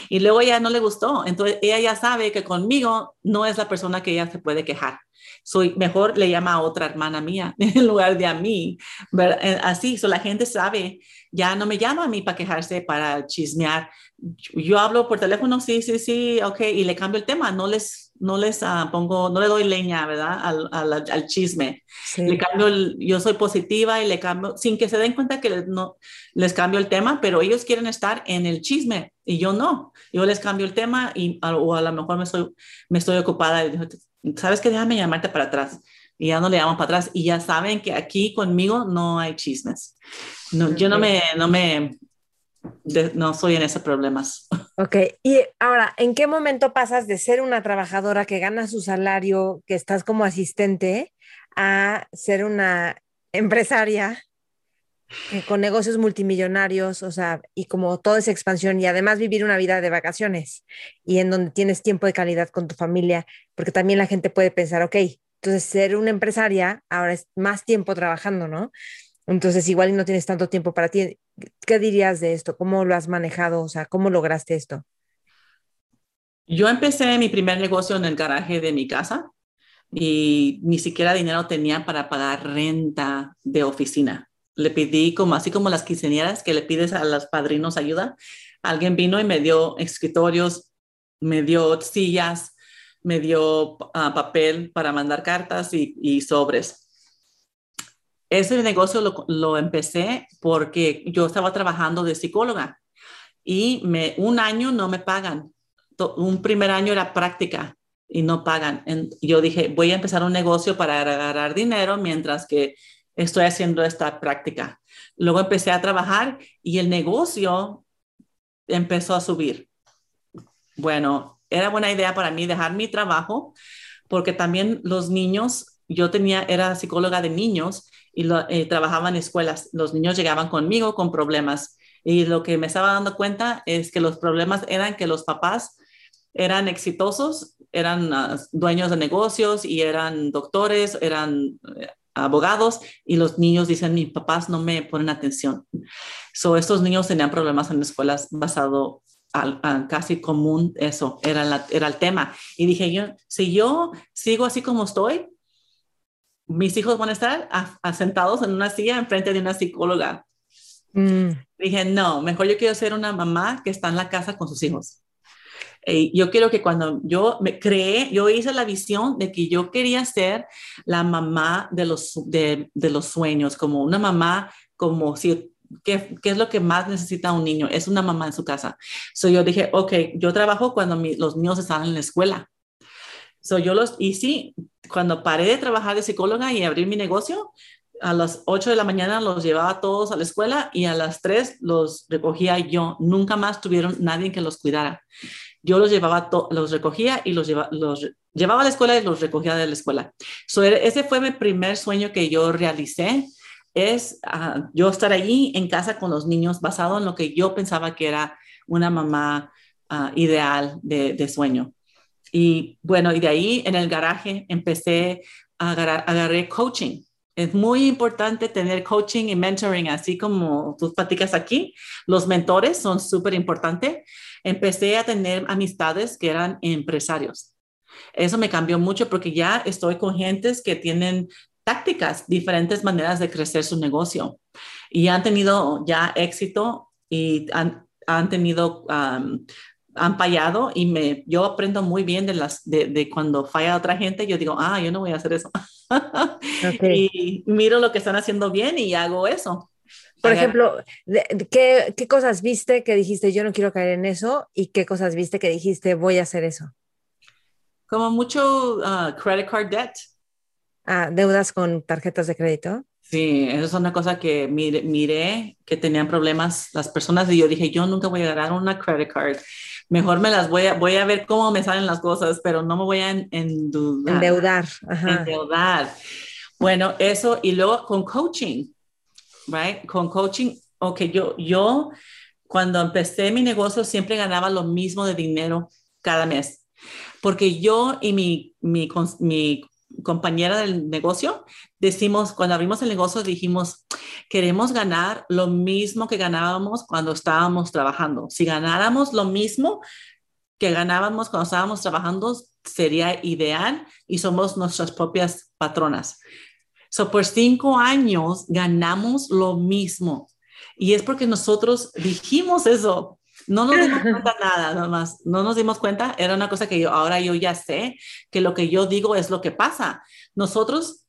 Y luego ella no le gustó, entonces ella ya sabe que conmigo no es la persona que ella se puede quejar. Soy mejor le llama a otra hermana mía [laughs] en lugar de a mí. Eh, así, so la gente sabe, ya no me llama a mí para quejarse, para chismear. Yo hablo por teléfono, sí, sí, sí, ok, y le cambio el tema, no les no les uh, pongo, no le doy leña, ¿verdad? Al, al, al chisme. Le cambio, el, yo soy positiva y le cambio, sin que se den cuenta que les, no, les cambio el tema, pero ellos quieren estar en el chisme y yo no. Yo les cambio el tema y, o a lo mejor me estoy, me estoy ocupada y digo, ¿sabes qué? Déjame llamarte para atrás. Y ya no le llamo para atrás y ya saben que aquí conmigo no hay chismes. No, Yo no me, no me, no soy en esos problemas. Ok, y ahora, ¿en qué momento pasas de ser una trabajadora que gana su salario, que estás como asistente, a ser una empresaria con negocios multimillonarios, o sea, y como toda esa expansión y además vivir una vida de vacaciones y en donde tienes tiempo de calidad con tu familia, porque también la gente puede pensar, ok, entonces ser una empresaria ahora es más tiempo trabajando, ¿no? Entonces igual no tienes tanto tiempo para ti. ¿Qué dirías de esto? ¿Cómo lo has manejado? O sea, ¿cómo lograste esto? Yo empecé mi primer negocio en el garaje de mi casa y ni siquiera dinero tenía para pagar renta de oficina. Le pedí como así como las quinceañeras que le pides a los padrinos ayuda. Alguien vino y me dio escritorios, me dio sillas, me dio ah, papel para mandar cartas y sobres ese negocio lo, empecé porque yo estaba trabajando de psicóloga y me, un año no me pagan. Un primer año era práctica y no pagan. yo dije, voy a empezar un negocio para agarrar dinero mientras que estoy haciendo esta práctica. Luego empecé a trabajar y el negocio empezó a subir. Bueno, era buena idea para mí dejar mi trabajo porque también los niños, yo tenía, era psicóloga de niños y eh, trabajaba en escuelas. Los niños llegaban conmigo con problemas y lo que me estaba dando cuenta es que los problemas eran que los papás eran exitosos, eran ah, dueños de negocios y eran doctores, eran eh, abogados y los niños dicen, mis papás no me ponen atención. So, estos niños tenían problemas en escuelas basado al, casi común eso, era, era el tema. Y dije yo, si yo sigo así como estoy, mis hijos van a estar asentados en una silla enfrente de una psicóloga. Mm. Dije, no, mejor yo quiero ser una mamá que está en la casa con sus hijos. Y yo quiero que cuando yo me creé, yo hice la visión de que yo quería ser la mamá de los, de, de los sueños, como una mamá, como si, ¿qué, ¿qué, es lo que más necesita un niño? Es una mamá en su casa. So yo dije, ok, yo trabajo cuando los niños están en la escuela. So yo los, y sí, cuando paré de trabajar de psicóloga y abrir mi negocio, a las 8 de la mañana los llevaba todos a la escuela y a las 3 los recogía yo. Nunca más tuvieron nadie que los cuidara. Yo los llevaba, los recogía y los, los llevaba a la escuela y los recogía de la escuela. ese fue mi primer sueño que yo realicé, es ah, yo estar allí en casa con los niños basado en lo que yo pensaba que era una mamá ah, ideal de, sueño. Y bueno, y de ahí en el garaje empecé a agarrar, agarré coaching es muy importante tener coaching y mentoring, así como tus platicas aquí. Los mentores son súper importantes. Empecé a tener amistades que eran empresarios. Eso me cambió mucho porque ya estoy con gentes que tienen tácticas, diferentes maneras de crecer su negocio y han tenido ya éxito y han, han tenido han fallado y me, yo aprendo muy bien de, las, de, cuando falla otra gente, yo digo, ah, yo no voy a hacer eso. [laughs] y miro lo que están haciendo bien y hago eso. Por ejemplo, ¿qué, ¿qué, cosas viste que dijiste yo no quiero caer en eso y qué cosas viste que dijiste voy a hacer eso? Como mucho uh, credit card debt. Ah, deudas con tarjetas de crédito. Sí, eso es una cosa que mire, miré que tenían problemas las personas y yo dije, yo nunca voy a ganar una credit card mejor me las voy a, voy a ver cómo me salen las cosas, pero no me voy a endeudar. Endeudar. Bueno, eso y luego con coaching, right? Con coaching, ok, yo, yo cuando empecé mi negocio siempre ganaba lo mismo de dinero cada mes, porque yo y mi, mi, mi compañera del negocio, decimos, cuando abrimos el negocio, dijimos, queremos ganar lo mismo que ganábamos cuando estábamos trabajando. Si ganáramos lo mismo que ganábamos cuando estábamos trabajando, sería ideal y somos nuestras propias patronas. So, por cinco años ganamos lo mismo. Y es porque nosotros dijimos eso. No nos dimos [laughs] cuenta nada, nomás, no nos dimos cuenta, era una cosa que yo ahora yo ya sé, que lo que yo digo es lo que pasa. Nosotros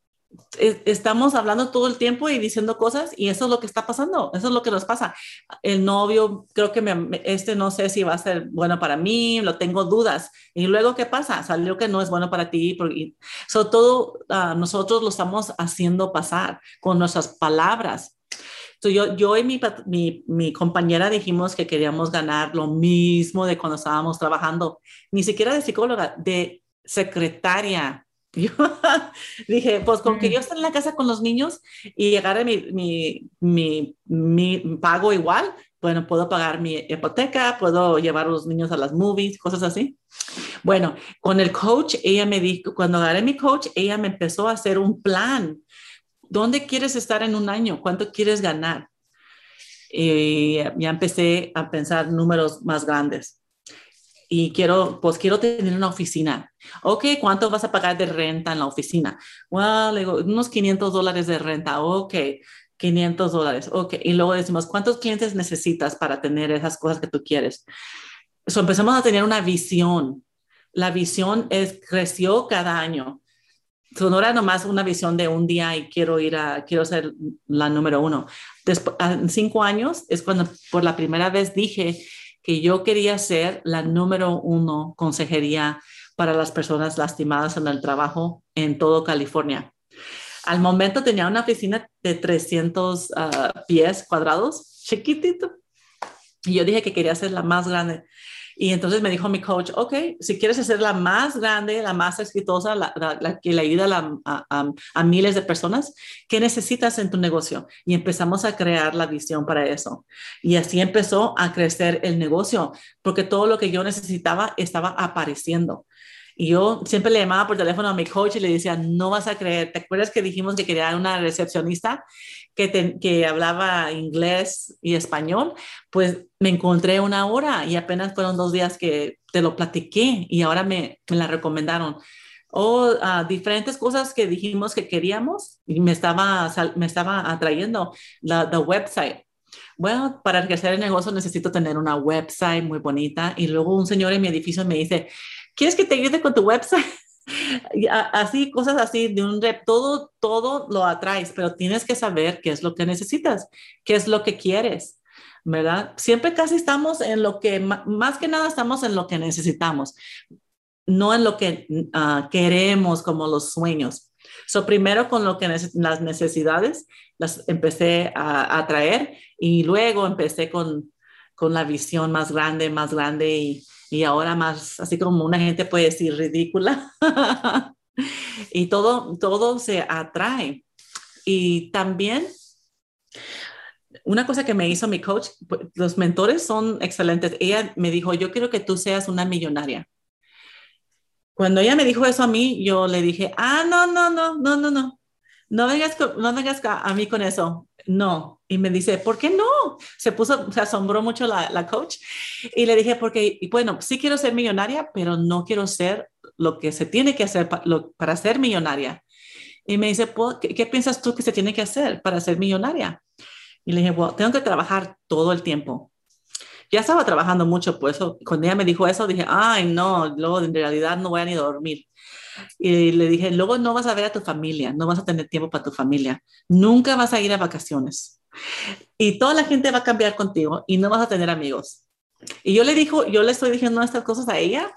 estamos hablando todo el tiempo y diciendo cosas y eso es lo que está pasando, eso es lo que nos pasa. El novio, creo que me, este no sé si va a ser bueno para mí, lo tengo dudas. Y luego, ¿qué pasa? Salió que no es bueno para ti. Porque, sobre todo, ah, nosotros lo estamos haciendo pasar con nuestras palabras. yo, yo y mi, mi, mi, compañera dijimos que queríamos ganar lo mismo de cuando estábamos trabajando, ni siquiera de psicóloga, de secretaria [laughs] yo dije, pues con que yo esté en la casa con los niños y agarre mi, mi, mi, pago igual, bueno, puedo pagar mi hipoteca, puedo llevar a los niños a las movies, cosas así. Bueno, con el coach, ella me dijo, cuando agarré mi coach, ella me empezó a hacer un plan. ¿Dónde quieres estar en un año? ¿Cuánto quieres ganar? Y ya empecé a pensar números más grandes y quiero, pues quiero tener una oficina. Ok, ¿cuánto vas a pagar de renta en la oficina? Well, unos 500 dólares de renta. Ok, 500 dólares. Ok, y luego decimos, ¿cuántos clientes necesitas para tener esas cosas que tú quieres? So, empezamos a tener una visión. La visión creció cada año. So, no era nomás una visión de un día y quiero ir a, quiero ser la número uno. Después, en cinco años es cuando por la primera vez dije, que yo quería ser la número uno consejería para las personas lastimadas en el trabajo en todo California. Al momento tenía una oficina de 300 ah, pies cuadrados, chiquitito. Y yo dije que quería ser la más grande. Y entonces me dijo mi coach, ok, si quieres hacer la más grande, la más exitosa, la, que le ayuda a, miles de personas, ¿qué necesitas en tu negocio? Y empezamos a crear la visión para eso. Y así empezó a crecer el negocio, porque todo lo que yo necesitaba estaba apareciendo. Y yo siempre le llamaba por teléfono a mi coach y le decía, no vas a creer, ¿te acuerdas que dijimos que quería una recepcionista que, que hablaba inglés y español? Pues me encontré una hora y apenas fueron dos días que te lo platiqué y ahora me, me la recomendaron. O ah, diferentes cosas que dijimos que queríamos y me estaba, me estaba atrayendo la website. Bueno, para crecer el negocio necesito tener una website muy bonita y luego un señor en mi edificio me dice, ¿quieres que te ayude con tu website? [laughs] así, cosas así, de un rep, todo, todo lo atraes, pero tienes que saber qué es lo que necesitas, qué es lo que quieres, ¿verdad? Siempre casi estamos en lo que, más que nada estamos en lo que necesitamos, no en lo que ah, queremos como los sueños. So, primero con lo que las necesidades las empecé a, a traer y luego empecé con, con la visión más grande, más grande y, y ahora más, así como una gente puede decir ridícula. [laughs] y todo, todo se atrae. Y también una cosa que me hizo mi coach, pues, los mentores son excelentes. Ella me dijo, yo quiero que tú seas una millonaria. Cuando ella me dijo eso a mí, yo le dije, ah, no, no, no, no, no, no. No vengas, no vengas a mí con eso. No. Y me dice, ¿por qué no? Se puso, se asombró mucho la, la coach. Y le dije, porque, bueno, sí quiero ser millonaria, pero no quiero ser lo que se tiene que hacer para, para ser millonaria. Y me dice, ¿qué, ¿qué, piensas tú que se tiene que hacer para ser millonaria? Y le dije, bueno, tengo que trabajar todo el tiempo. Ya estaba trabajando mucho, por eso cuando ella me dijo eso, dije, ay, no, luego en realidad no voy a ni dormir. Y le dije, luego no vas a ver a tu familia, no vas a tener tiempo para tu familia, nunca vas a ir a vacaciones. Y toda la gente va a cambiar contigo y no vas a tener amigos. Y yo le dijo, yo le estoy diciendo estas cosas a ella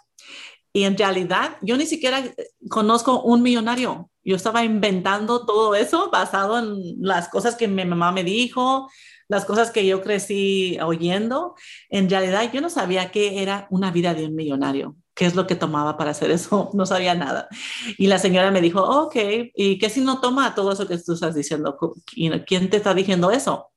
y en realidad yo ni siquiera conozco un millonario. Yo estaba inventando todo eso basado en las cosas que mi mamá me dijo, las cosas que yo crecí oyendo. En realidad yo no sabía qué era una vida de un millonario, qué es lo que tomaba para hacer eso, [laughs] no sabía nada. Y la señora me dijo, ok, ¿y qué si no toma todo eso que tú estás diciendo? ¿Quién te está diciendo eso?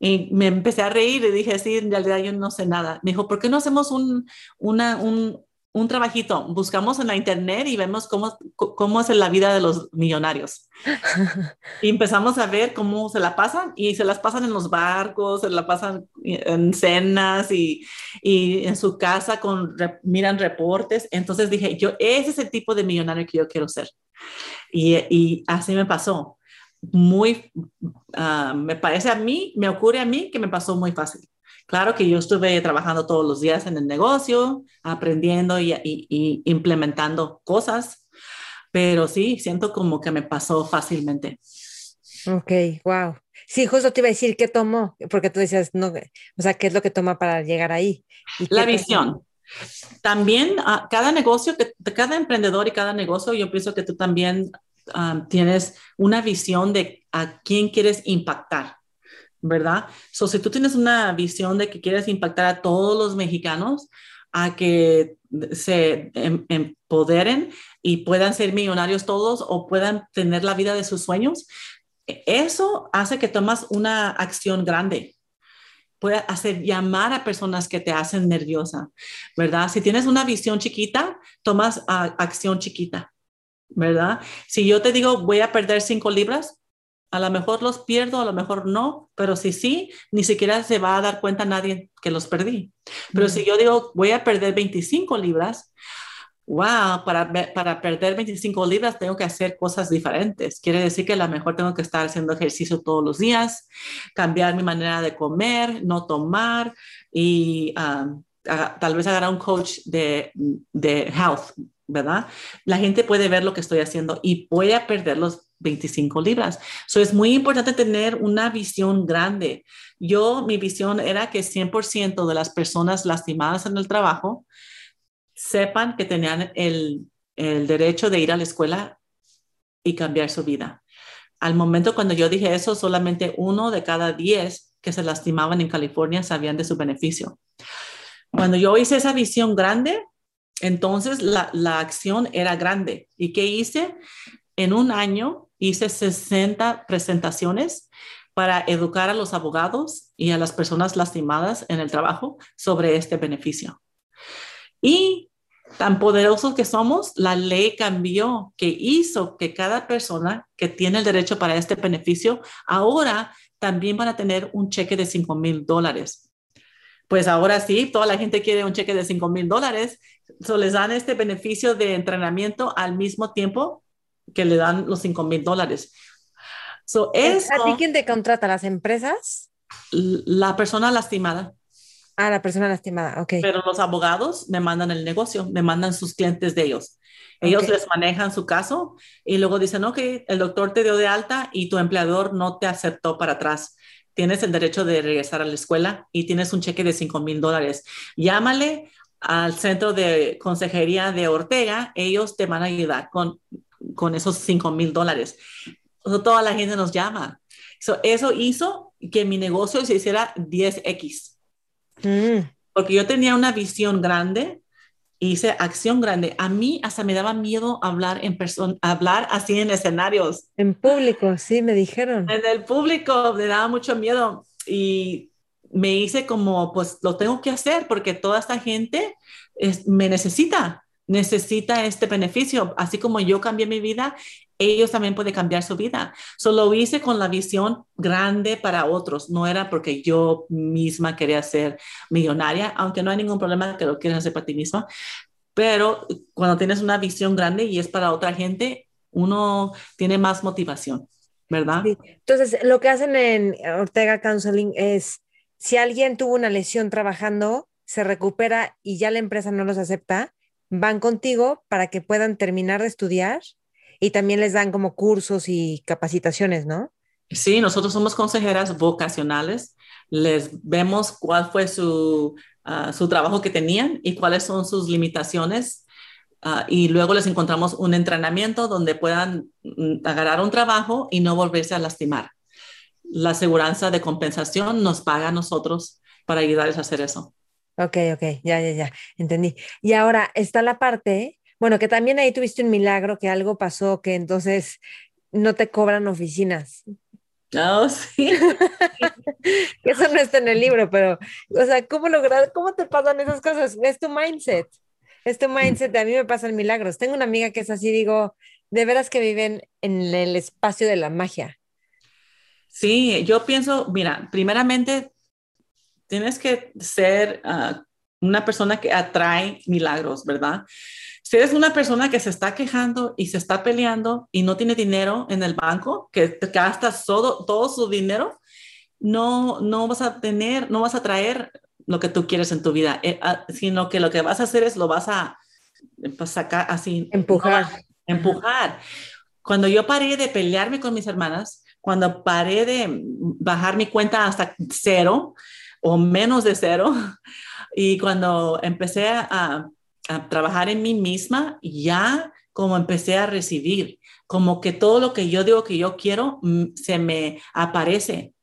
Y me empecé a reír y dije, sí, en realidad yo no sé nada. Me dijo, ¿por qué no hacemos un, una, un, un trabajito, buscamos en la internet y vemos cómo, cómo es la vida de los millonarios. [laughs] y empezamos a ver cómo se la pasan y se las pasan en los barcos, se la pasan en cenas y, y en su casa con, miran reportes. Entonces dije, yo, ese es el tipo de millonario que yo quiero ser. Y, y así me pasó. Muy, uh, me parece a mí, me ocurre a mí que me pasó muy fácil. Claro que yo estuve trabajando todos los días en el negocio, aprendiendo y, implementando cosas, pero sí, siento como que me pasó fácilmente. Ok, wow. Sí, justo te iba a decir qué tomó, porque tú decías, no, o sea, qué es lo que toma para llegar ahí. La visión. También uh, cada negocio, que, cada emprendedor y cada negocio, yo pienso que tú también ah, tienes una visión de a quién quieres impactar. ¿Verdad? So, si tú tienes una visión de que quieres impactar a todos los mexicanos a que se em, empoderen y puedan ser millonarios todos o puedan tener la vida de sus sueños, eso hace que tomas una acción grande. Puede hacer llamar a personas que te hacen nerviosa, ¿verdad? Si tienes una visión chiquita, tomas acción chiquita, ¿verdad? Si yo te digo, voy a perder cinco libras, a lo mejor los pierdo, a lo mejor no, pero si sí, ni siquiera se va a dar cuenta nadie que los perdí. Pero si yo digo, voy a perder 25 libras, wow, para, para perder 25 libras tengo que hacer cosas diferentes. Quiere decir que a lo mejor tengo que estar haciendo ejercicio todos los días, cambiar mi manera de comer, no tomar y um, tal vez agarrar un coach de, de health, ¿verdad? La gente puede ver lo que estoy haciendo y voy a perder los 25 libras. So, es muy importante tener una visión grande. Yo, mi visión era que 100% de las personas lastimadas en el trabajo sepan que tenían el, el derecho de ir a la escuela y cambiar su vida. Al momento cuando yo dije eso, solamente uno de cada diez que se lastimaban en California sabían de su beneficio. Cuando yo hice esa visión grande, entonces la, la acción era grande. ¿Y qué hice? En un año hice 60 presentaciones para educar a los abogados y a las personas lastimadas en el trabajo sobre este beneficio. Y tan poderosos que somos, la ley cambió que hizo que cada persona que tiene el derecho para este beneficio ahora también van a tener un cheque de 5 mil dólares. Pues ahora sí, toda la gente quiere un cheque de 5 mil dólares, so les dan este beneficio de entrenamiento al mismo tiempo que le dan los 5 mil dólares. So, ¿A ti quién te contrata? ¿Las empresas? La persona lastimada. Ah, la persona lastimada, ok. Pero los abogados me mandan el negocio, me mandan sus clientes de ellos. Ellos les manejan su caso y luego dicen, ok, el doctor te dio de alta y tu empleador no te aceptó para atrás. Tienes el derecho de regresar a la escuela y tienes un cheque de 5 mil dólares. Llámale al centro de consejería de Ortega, ellos te van a ayudar con con esos 5 mil dólares. Toda la gente nos llama. eso hizo que mi negocio se hiciera 10x. Mm. Porque yo tenía una visión grande, hice acción grande. A mí hasta me daba miedo hablar en persona, hablar así en escenarios. En público, sí, me dijeron. En el público me daba mucho miedo y me hice como, pues lo tengo que hacer porque toda esta gente me necesita, necesita este beneficio. Así como yo cambié mi vida, ellos también pueden cambiar su vida. Solo lo hice con la visión grande para otros. No era porque yo misma quería ser millonaria, aunque no hay ningún problema que lo quieras hacer para ti misma. Pero cuando tienes una visión grande y es para otra gente, uno tiene más motivación, ¿verdad? Entonces, lo que hacen en Ortega Counseling es si alguien tuvo una lesión trabajando, se recupera y ya la empresa no los acepta, van contigo para que puedan terminar de estudiar y también les dan como cursos y capacitaciones, ¿no? Sí, nosotros somos consejeras vocacionales. Les vemos cuál fue su, ah, su trabajo que tenían y cuáles son sus limitaciones. Ah, y luego les encontramos un entrenamiento donde puedan mm, agarrar un trabajo y no volverse a lastimar la aseguranza de compensación nos paga a nosotros para ayudarles a hacer eso. Ok, ok, ya, ya, ya, entendí. Y ahora está la parte, bueno, que también ahí tuviste un milagro, que algo pasó, que entonces no te cobran oficinas. Oh, [laughs] sí. [laughs] Eso no está en el libro, pero, o sea, ¿cómo lograr, cómo te pasan esas cosas? Es tu mindset. Es tu mindset. A mí me pasan milagros. Tengo una amiga que es así, digo, de veras que viven en el espacio de la magia. Sí, yo pienso, mira, primeramente tienes que ser ah, una persona que atrae milagros, ¿verdad? Si eres una persona que se está quejando y se está peleando y no tiene dinero en el banco, que gastas todo, todo su dinero, no, no vas a tener, no vas a traer lo que tú quieres en tu vida, eh, ah, sino que lo que vas a hacer es lo vas a pues, sacar así. Empujar. empujar. Cuando yo paré de pelearme con mis hermanas, cuando paré de bajar mi cuenta hasta cero o menos de cero, [laughs] y cuando empecé a, trabajar en mí misma, ya como empecé a recibir, como que todo lo que yo digo que yo quiero mm, se me aparece.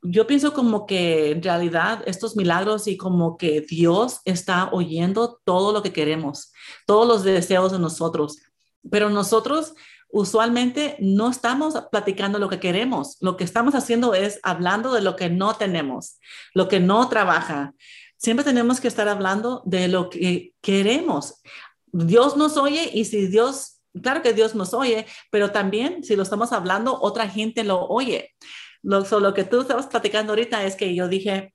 Yo pienso como que en realidad estos milagros y como que Dios está oyendo todo lo que queremos, todos los deseos de nosotros, pero nosotros usualmente no estamos platicando lo que queremos. Lo que estamos haciendo es hablando de lo que no tenemos, lo que no trabaja. Siempre tenemos que estar hablando de lo que queremos. Dios nos oye y si Dios, claro que Dios nos oye, pero también si lo estamos hablando, otra gente lo oye. Lo, lo que tú estabas platicando ahorita es que yo dije,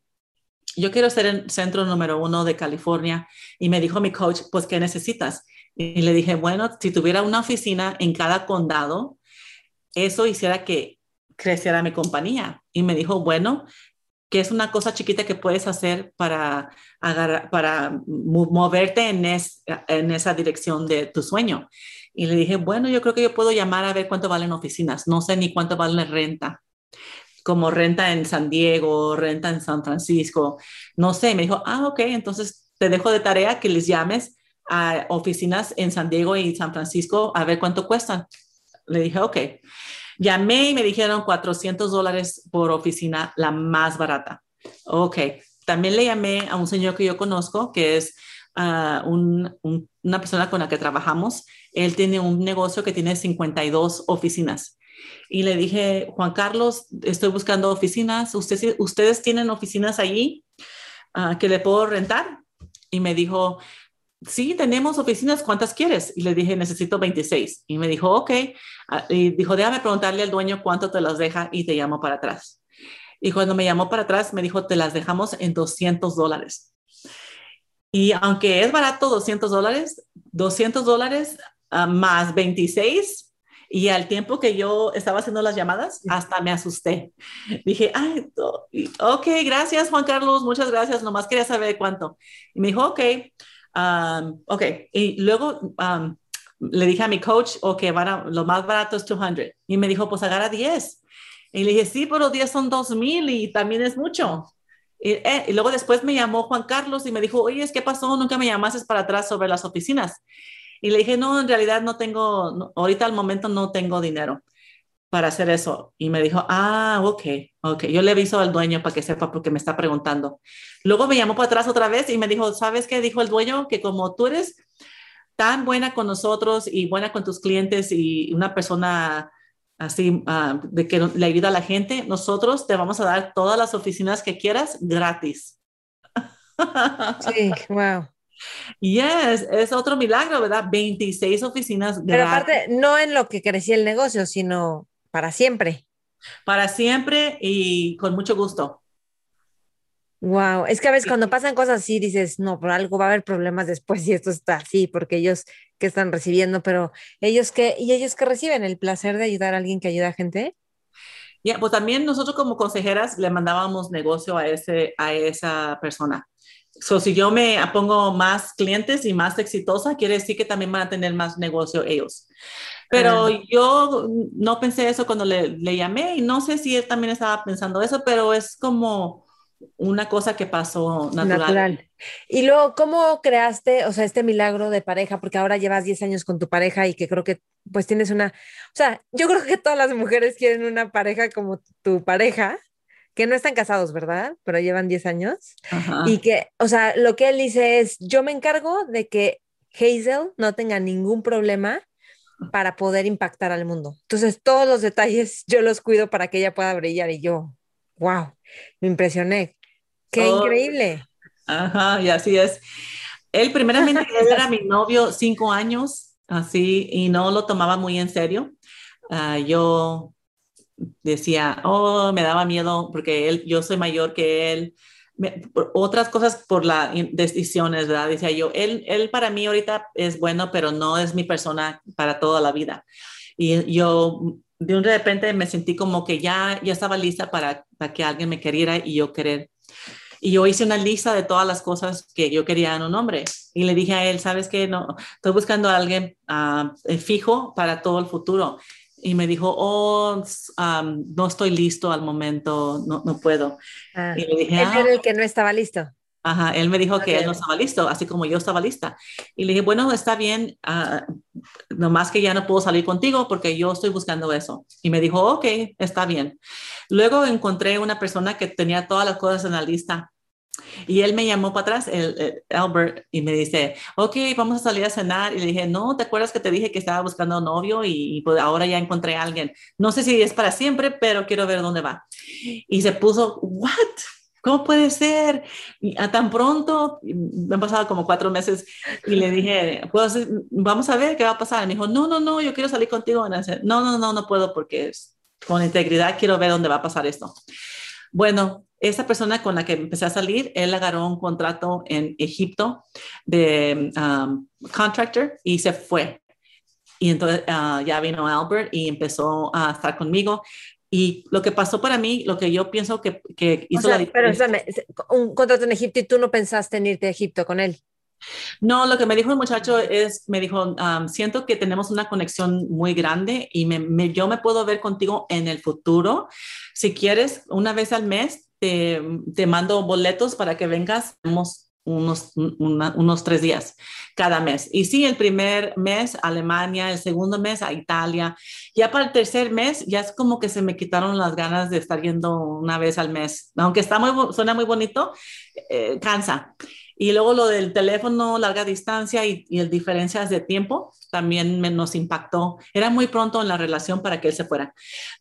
yo quiero ser el centro número uno de California y me dijo mi coach, pues, ¿qué necesitas? Y le dije, bueno, si tuviera una oficina en cada condado, eso hiciera que creciera mi compañía. Y me dijo, bueno, que es una cosa chiquita que puedes hacer para, para moverte en, en esa dirección de tu sueño. Y le dije, bueno, yo creo que yo puedo llamar a ver cuánto valen oficinas. No sé ni cuánto vale renta, como renta en San Diego, renta en San Francisco. No sé. Me dijo, ah, ok, entonces te dejo de tarea que les llames a oficinas en San Diego y San Francisco a ver cuánto cuestan. Le dije, ok. Llamé y me dijeron 400 dólares por oficina, la más barata. Ok. También le llamé a un señor que yo conozco, que es ah, una persona con la que trabajamos. Él tiene un negocio que tiene 52 oficinas. Y le dije, Juan Carlos, estoy buscando oficinas. ¿Ustedes, ¿ustedes tienen oficinas allí ah, que le puedo rentar? Y me dijo, sí, tenemos oficinas, ¿cuántas quieres? Y le dije, necesito 26. Y me dijo, ok. Ah, y dijo, déjame preguntarle al dueño cuánto te las deja y te llamo para atrás. Y cuando me llamó para atrás, me dijo, te las dejamos en 200 dólares. Y aunque es barato 200 dólares, 200 dólares ah, más 26 y al tiempo que yo estaba haciendo las llamadas, hasta me asusté. Dije, ay, ok, gracias Juan Carlos, muchas gracias, nomás quería saber cuánto. Y me dijo, ok, Um, ok, y luego um, le dije a mi coach, ok, lo más barato es 200. Y me dijo, pues agarra 10. Y le dije, sí, pero 10 son 2000 y también es mucho. Eh, y, luego después me llamó Juan Carlos y me dijo, oye, ¿qué pasó? Nunca me llamaste para atrás sobre las oficinas. Y le dije, no, en realidad no tengo, ahorita al momento no tengo dinero para hacer eso. Y me dijo, ah, ok, ok. Yo le aviso al dueño para que sepa porque me está preguntando. Luego me llamó para atrás otra vez y me dijo, ¿sabes qué? Dijo el dueño que como tú eres tan buena con nosotros y buena con tus clientes y una persona así ah, de que le ayuda a la gente, nosotros te vamos a dar todas las oficinas que quieras gratis. Sí, [laughs] wow. Yes, es otro milagro, ¿verdad? 26 oficinas gratis. Pero aparte, no en lo que crecía el negocio, sino para siempre. Para siempre y con mucho gusto. Wow, es que a veces cuando pasan cosas así dices, no, por algo va a haber problemas después y esto está así, porque ellos que están recibiendo, pero ellos que, y ellos que reciben el placer de ayudar a alguien que ayuda a gente. Ya, pues también nosotros como consejeras le mandábamos negocio a, ese, a esa persona. So, si yo me pongo más clientes y más exitosa, quiere decir que también van a tener más negocio ellos. Pero yo no pensé eso cuando le, le, llamé y no sé si él también estaba pensando eso, pero es como una cosa que pasó natural. natural. Y luego, ¿cómo creaste, o sea, este milagro de pareja? Porque ahora llevas 10 años con tu pareja y que creo que pues tienes una, o sea, yo creo que todas las mujeres quieren una pareja como tu pareja, que no están casados, ¿verdad? Pero llevan 10 años. Y que, o sea, lo que él dice es, yo me encargo de que Hazel no tenga ningún problema para poder impactar al mundo. Entonces, todos los detalles [laughs] yo los cuido para que ella pueda brillar y yo, wow, me impresioné. Qué oh, increíble. Ajá, y así es. Él primeramente [laughs] era mi novio cinco años, así, y no lo tomaba muy en serio. Ah, yo decía, oh, me daba miedo porque él, yo soy mayor que él. Otras cosas por las decisiones, ¿verdad? Decía yo, él, él para mí ahorita es bueno, pero no es mi persona para toda la vida. Y yo de un repente me sentí como que ya, ya estaba lista para, para que alguien me queriera y yo querer. Y yo hice una lista de todas las cosas que yo quería en un hombre. Y le dije a él, ¿sabes qué? No, estoy buscando a alguien uh, fijo para todo el futuro y me dijo, oh, no estoy listo al momento, no, no puedo. Ah, y le dije, él era el ah". que no estaba listo. Ajá, él me dijo que él no estaba listo, así como yo estaba lista. Y le dije, bueno, está bien, uh, nomás que ya no puedo salir contigo porque yo estoy buscando eso. Y me dijo, ok, está bien. Luego encontré una persona que tenía todas las cosas en la lista y él me llamó para atrás, el, Albert, y me dice, ok, vamos a salir a cenar. Y le dije, no, ¿te acuerdas que te dije que estaba buscando un novio y, pues ahora ya encontré a alguien? No sé si es para siempre, pero quiero ver dónde va. Y se puso, ¿what? ¿Cómo puede ser? Y a tan pronto, me han pasado como cuatro meses y le dije, pues vamos a ver qué va a pasar. Y me dijo, no, no, no, yo quiero salir contigo. No, no, no, no puedo porque es, con integridad quiero ver dónde va a pasar esto. Bueno, esa persona con la que empecé a salir, él agarró un contrato en Egipto de um, contractor y se fue. Y entonces uh, ya vino Albert y empezó a estar conmigo. Y lo que pasó para mí, lo que yo pienso que, que hizo la diferencia. Pero un contrato en Egipto y tú no pensaste en irte a Egipto con él. No, lo que me dijo el muchacho es, me dijo, um, siento que tenemos una conexión muy grande y me, yo me puedo ver contigo en el futuro. Si quieres, una vez al mes te, te mando boletos para que vengas, unos, unos tres días cada mes. Y sí, el primer mes Alemania, el segundo mes a Italia. Ya para el tercer mes ya es como que se me quitaron las ganas de estar yendo una vez al mes. Aunque está muy, suena muy bonito, eh, cansa. Y luego lo del teléfono, larga distancia y, y el diferencias de tiempo también me, nos impactó. Era muy pronto en la relación para que él se fuera.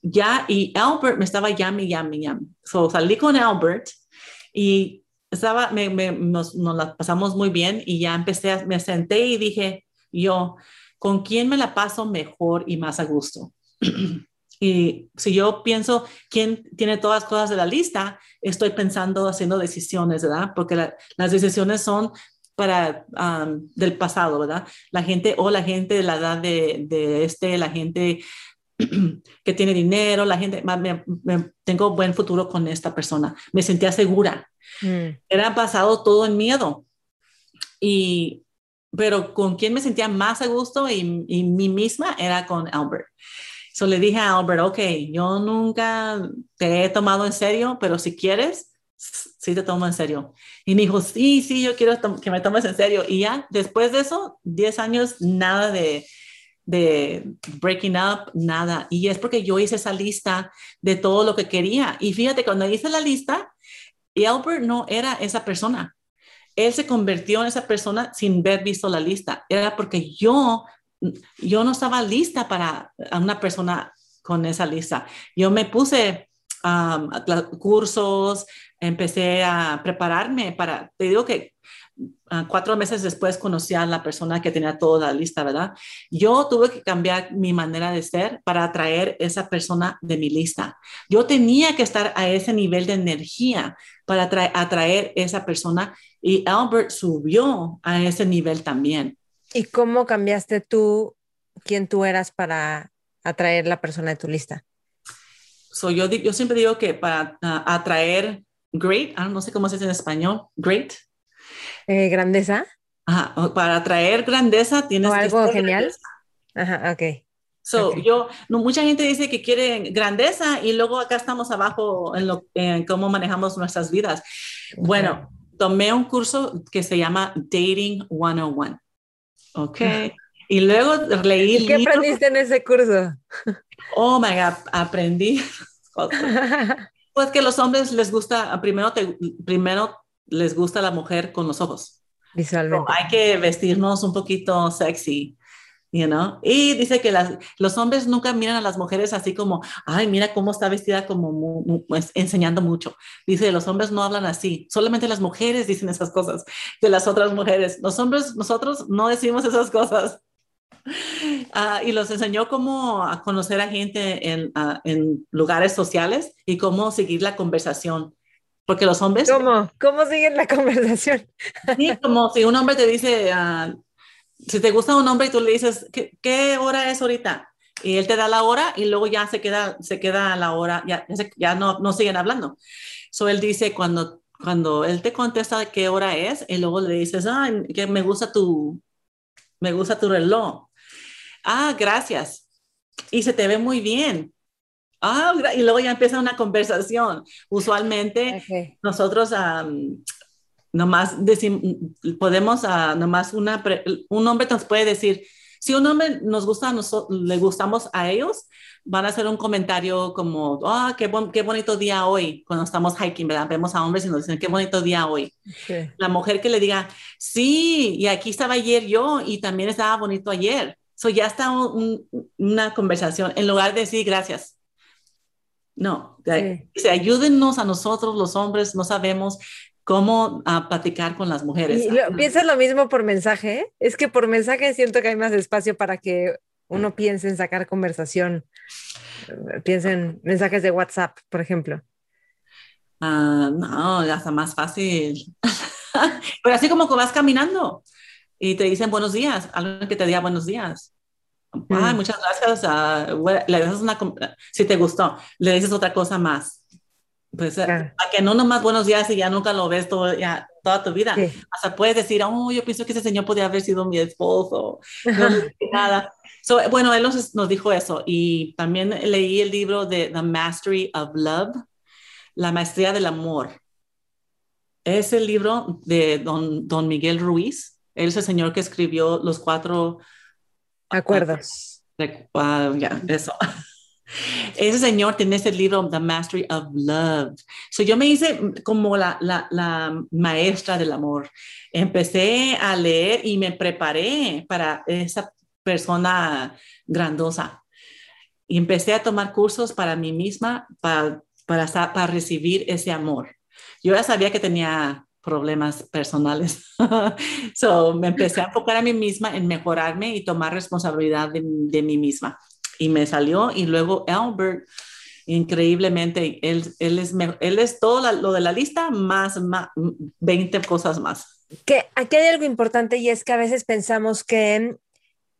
Ya, y Albert me estaba llame, llame, llame. So salí con Albert y estaba, me, nos, nos la pasamos muy bien y ya empecé, me senté y dije, yo, ¿con quién me la paso mejor y más a gusto? [clears throat] Y si yo pienso quién tiene todas las cosas de la lista, estoy pensando haciendo decisiones, ¿verdad? Porque las decisiones son para del pasado, ¿verdad? La gente o la gente de la edad de, de este, la gente [clears throat] que tiene dinero, la gente, me, tengo buen futuro con esta persona. Me sentía segura. Mm. Era pasado todo en miedo. Y, pero con quien me sentía más a gusto y, y mí misma era con Albert. So le dije a Albert, ok, yo nunca te he tomado en serio, pero si quieres, sí te tomo en serio. Y me dijo, sí, sí, yo quiero que me tomes en serio. Y ya, después de eso, 10 años, nada de, de breaking up, nada. Y es porque yo hice esa lista de todo lo que quería. Y fíjate, cuando hice la lista, Albert no era esa persona. Él se convirtió en esa persona sin haber visto la lista. Era porque yo, yo no estaba lista para una persona con esa lista. Yo me puse um, cursos, empecé a prepararme para, te digo que uh, cuatro meses después conocí a la persona que tenía toda la lista, ¿verdad? Yo tuve que cambiar mi manera de ser para atraer esa persona de mi lista. Yo tenía que estar a ese nivel de energía para atraer esa persona y Albert subió a ese nivel también. ¿Y cómo cambiaste tú quién tú eras para atraer la persona de tu lista? So yo, yo siempre digo que para uh, atraer great, ah, no sé cómo se dice en español, great. Eh, grandeza. Ajá, para atraer grandeza tienes ¿O algo genial. Ajá, ok. So, yo, no, mucha gente dice que quiere grandeza y luego acá estamos abajo en, lo, en cómo manejamos nuestras vidas. Bueno, tomé un curso que se llama Dating 101. Ok. [laughs] Y luego leí. ¿Y qué aprendiste en ese curso? Oh my God, aprendí. [laughs] [laughs] pues que los hombres les gusta, primero, te, primero les gusta la mujer con los ojos. Visualmente. hay que vestirnos un poquito sexy. You know? Y dice que las, los hombres nunca miran a las mujeres así como, ay, mira cómo está vestida, como pues, enseñando mucho. Dice, los hombres no hablan así, solamente las mujeres dicen esas cosas de las otras mujeres. Los hombres, nosotros no decimos esas cosas. [laughs] Ah, y los enseñó cómo a conocer a gente en, ah, en, lugares sociales y cómo seguir la conversación. Porque los hombres... ¿Cómo? ¿Cómo siguen la [laughs] conversación? Sí, como si un hombre te dice, uh, si te gusta un hombre y tú le dices, ¿qué, ¿qué, hora es ahorita? Y él te da la hora y luego ya se queda, se queda la hora, ya, ya no, no siguen hablando. So él dice, cuando, cuando él te contesta qué hora es, y luego le dices, ah, que me gusta tu, me gusta tu reloj. Ah, gracias. Y se te ve muy bien. Ah, y luego ya empieza una conversación. Usualmente nosotros nomás decimos, podemos, uh, nomás una, un hombre nos puede decir, si un hombre nos gusta, nos, le gustamos a ellos, van a hacer un comentario como, ah, qué, qué, bonito día hoy, cuando estamos hiking, ¿verdad? Vemos a hombres y nos dicen, qué bonito día hoy. La mujer que le diga, sí, y aquí estaba ayer yo y también estaba bonito ayer. So ya está una conversación, en lugar de decir gracias. No, sí. ayúdennos a nosotros los hombres, no sabemos cómo a platicar con las mujeres. ¿Piensas lo mismo por mensaje? Es que por mensaje siento que hay más espacio para que uno piense en sacar conversación. Piensen mensajes de WhatsApp, por ejemplo. Uh, no, ya está más fácil. [laughs] Pero así como que vas caminando y te dicen buenos días, alguien que te diga buenos días. Ay, mm. muchas gracias. Uh, le das una, si te gustó, le dices otra cosa más. Pues a que no nomás buenos días y ya nunca lo ves todo, ya, toda tu vida. O sea, puedes decir, oh, yo pienso que ese señor podría haber sido mi esposo. No nada. So, bueno, él nos, nos, dijo eso. Y también leí el libro de The Mastery of Love, La Maestría del Amor. Es el libro de don, don Miguel Ruiz. Él es el señor que escribió los cuatro acuerdos. Uh, ya, eso. [laughs] Ese señor tiene ese libro, The Mastery of Love. So yo me hice como la, la, la, maestra del amor. Empecé a leer y me preparé para esa persona grandosa. Y empecé a tomar cursos para mí misma, para, para, para recibir ese amor. Yo ya sabía que tenía problemas personales. [laughs] so me empecé a enfocar a mí misma en mejorarme y tomar responsabilidad de, de mí misma y me salió y luego Albert increíblemente él, él es él es todo lo de la lista más, más 20 cosas más. Que aquí hay algo importante y es que a veces pensamos que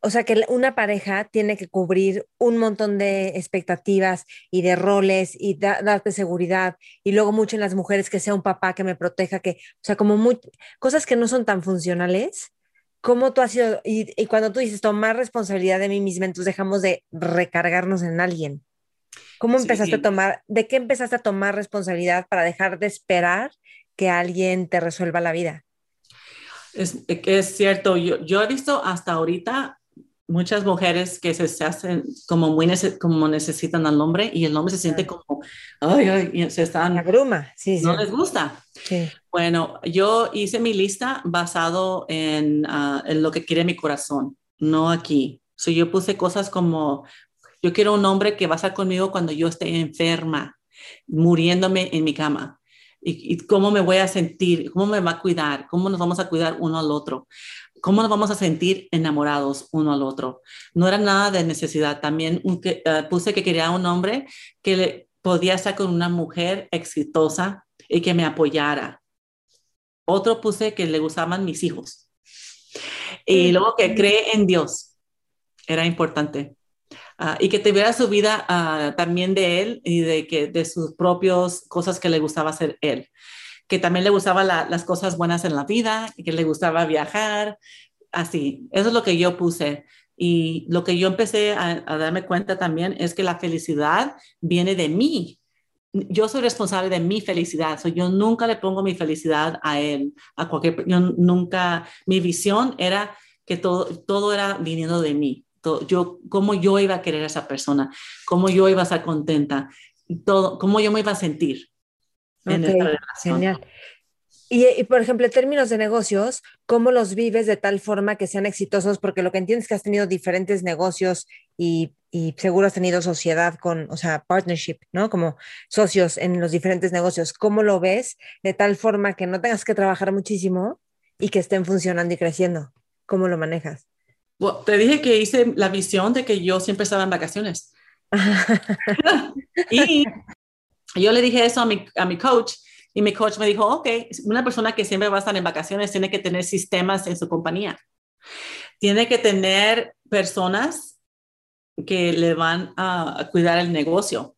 o sea que una pareja tiene que cubrir un montón de expectativas y de roles y darte seguridad y luego mucho en las mujeres que sea un papá que me proteja que o sea como muy, cosas que no son tan funcionales ¿Cómo tú has sido? Y, cuando tú dices tomar responsabilidad de mí misma, entonces dejamos de recargarnos en alguien. ¿Cómo empezaste a tomar, de qué empezaste a tomar responsabilidad para dejar de esperar que alguien te resuelva la vida? Es, es cierto, yo, yo he visto hasta ahorita muchas mujeres que se, hacen como muy como necesitan al hombre y el hombre se siente como, ay, ay, se están... La bruma, sí, No les gusta. Bueno, yo hice mi lista basado en, ah, en, lo que quiere mi corazón, no aquí. So, yo puse cosas como, yo quiero un hombre que va a estar conmigo cuando yo esté enferma, muriéndome en mi cama. Y, cómo me voy a sentir, cómo me va a cuidar, cómo nos vamos a cuidar uno al otro cómo nos vamos a sentir enamorados uno al otro. No era nada de necesidad. También eh, puse que quería un hombre que le, podía estar con una mujer exitosa y que me apoyara. Otro puse que le gustaban mis hijos. Y luego que cree en Dios. Era importante. Ah, y que tuviera su vida uh, también de él y de, que, de sus propias cosas que le gustaba hacer él que también le gustaban las cosas buenas en la vida, y que le gustaba viajar, así. Eso es lo que yo puse. Y lo que yo empecé a, darme cuenta también es que la felicidad viene de mí. Yo soy responsable de mi felicidad. yo nunca le pongo mi felicidad a él, a cualquier. Yo nunca. Mi visión era que todo, todo era viniendo de mí. yo, cómo yo iba a querer a esa persona, cómo yo iba a estar contenta, todo, cómo yo me iba a sentir. Genial. Y, por ejemplo, en términos de negocios, ¿cómo los vives de tal forma que sean exitosos? Porque lo que entiendes es que has tenido diferentes negocios y, y, seguro has tenido sociedad con, o sea, partnership, ¿no? Como socios en los diferentes negocios. ¿Cómo lo ves de tal forma que no tengas que trabajar muchísimo y que estén funcionando y creciendo? ¿Cómo lo manejas? te dije que hice la visión de que yo siempre estaba en vacaciones. [laughs] [laughs] y yo le dije eso a mi, a mi coach y mi coach me dijo, ok, una persona que siempre va a estar en vacaciones tiene que tener sistemas en su compañía. Tiene que tener personas que le van a, cuidar el negocio.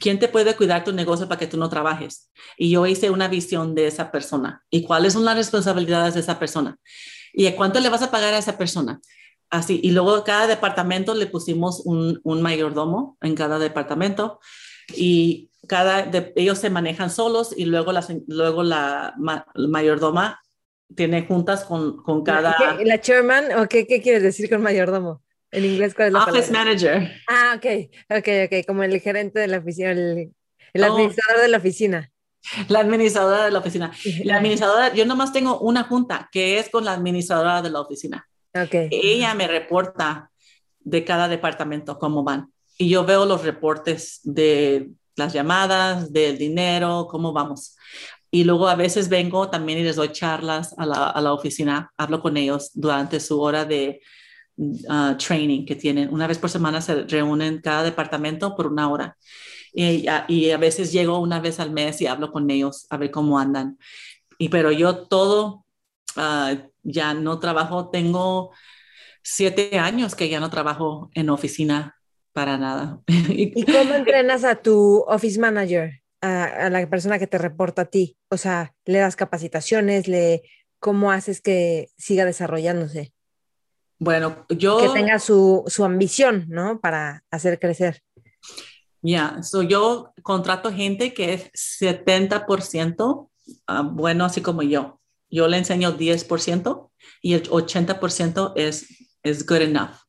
¿Quién te puede cuidar tu negocio para que tú no trabajes? Y yo hice una visión de esa persona. ¿Y cuáles son las responsabilidades de esa persona? ¿Y cuánto le vas a pagar a esa persona? Así. Y luego cada departamento le pusimos un, un mayordomo en cada departamento. Y cada de, ellos se manejan solos y luego la, luego la, mayordoma tiene juntas con, con cada... ¿La chairman o qué, qué quieres decir con mayordomo? En inglés, ¿cuál es la Office manager. Ah, ok, ok, ok, como el gerente de la oficina, el, el oh. administrador de la oficina. La administradora de la oficina. [laughs] La administradora, yo nomás tengo una junta que es con la administradora de la oficina. Okay. Ella me reporta de cada departamento cómo van. Y yo veo los reportes de las llamadas, del dinero, cómo vamos. Y luego a veces vengo también y les doy charlas a la, a la oficina, hablo con ellos durante su hora de uh, training que tienen. Una vez por semana se reúnen cada departamento por una hora. Y, y, a veces llego una vez al mes y hablo con ellos a ver cómo andan. Y pero yo todo, uh, ya no trabajo, tengo siete años que ya no trabajo en oficina para nada. [laughs] ¿Y cómo entrenas a tu office manager, a, la persona que te reporta a ti? O sea, ¿le das capacitaciones? Le, ¿Cómo haces que siga desarrollándose? Bueno, yo... Que tenga su, su ambición, ¿no? Para hacer crecer. Ya, yo contrato gente que es 70% ah, bueno, así como yo. Yo le enseño 10% y el 80% es, es good enough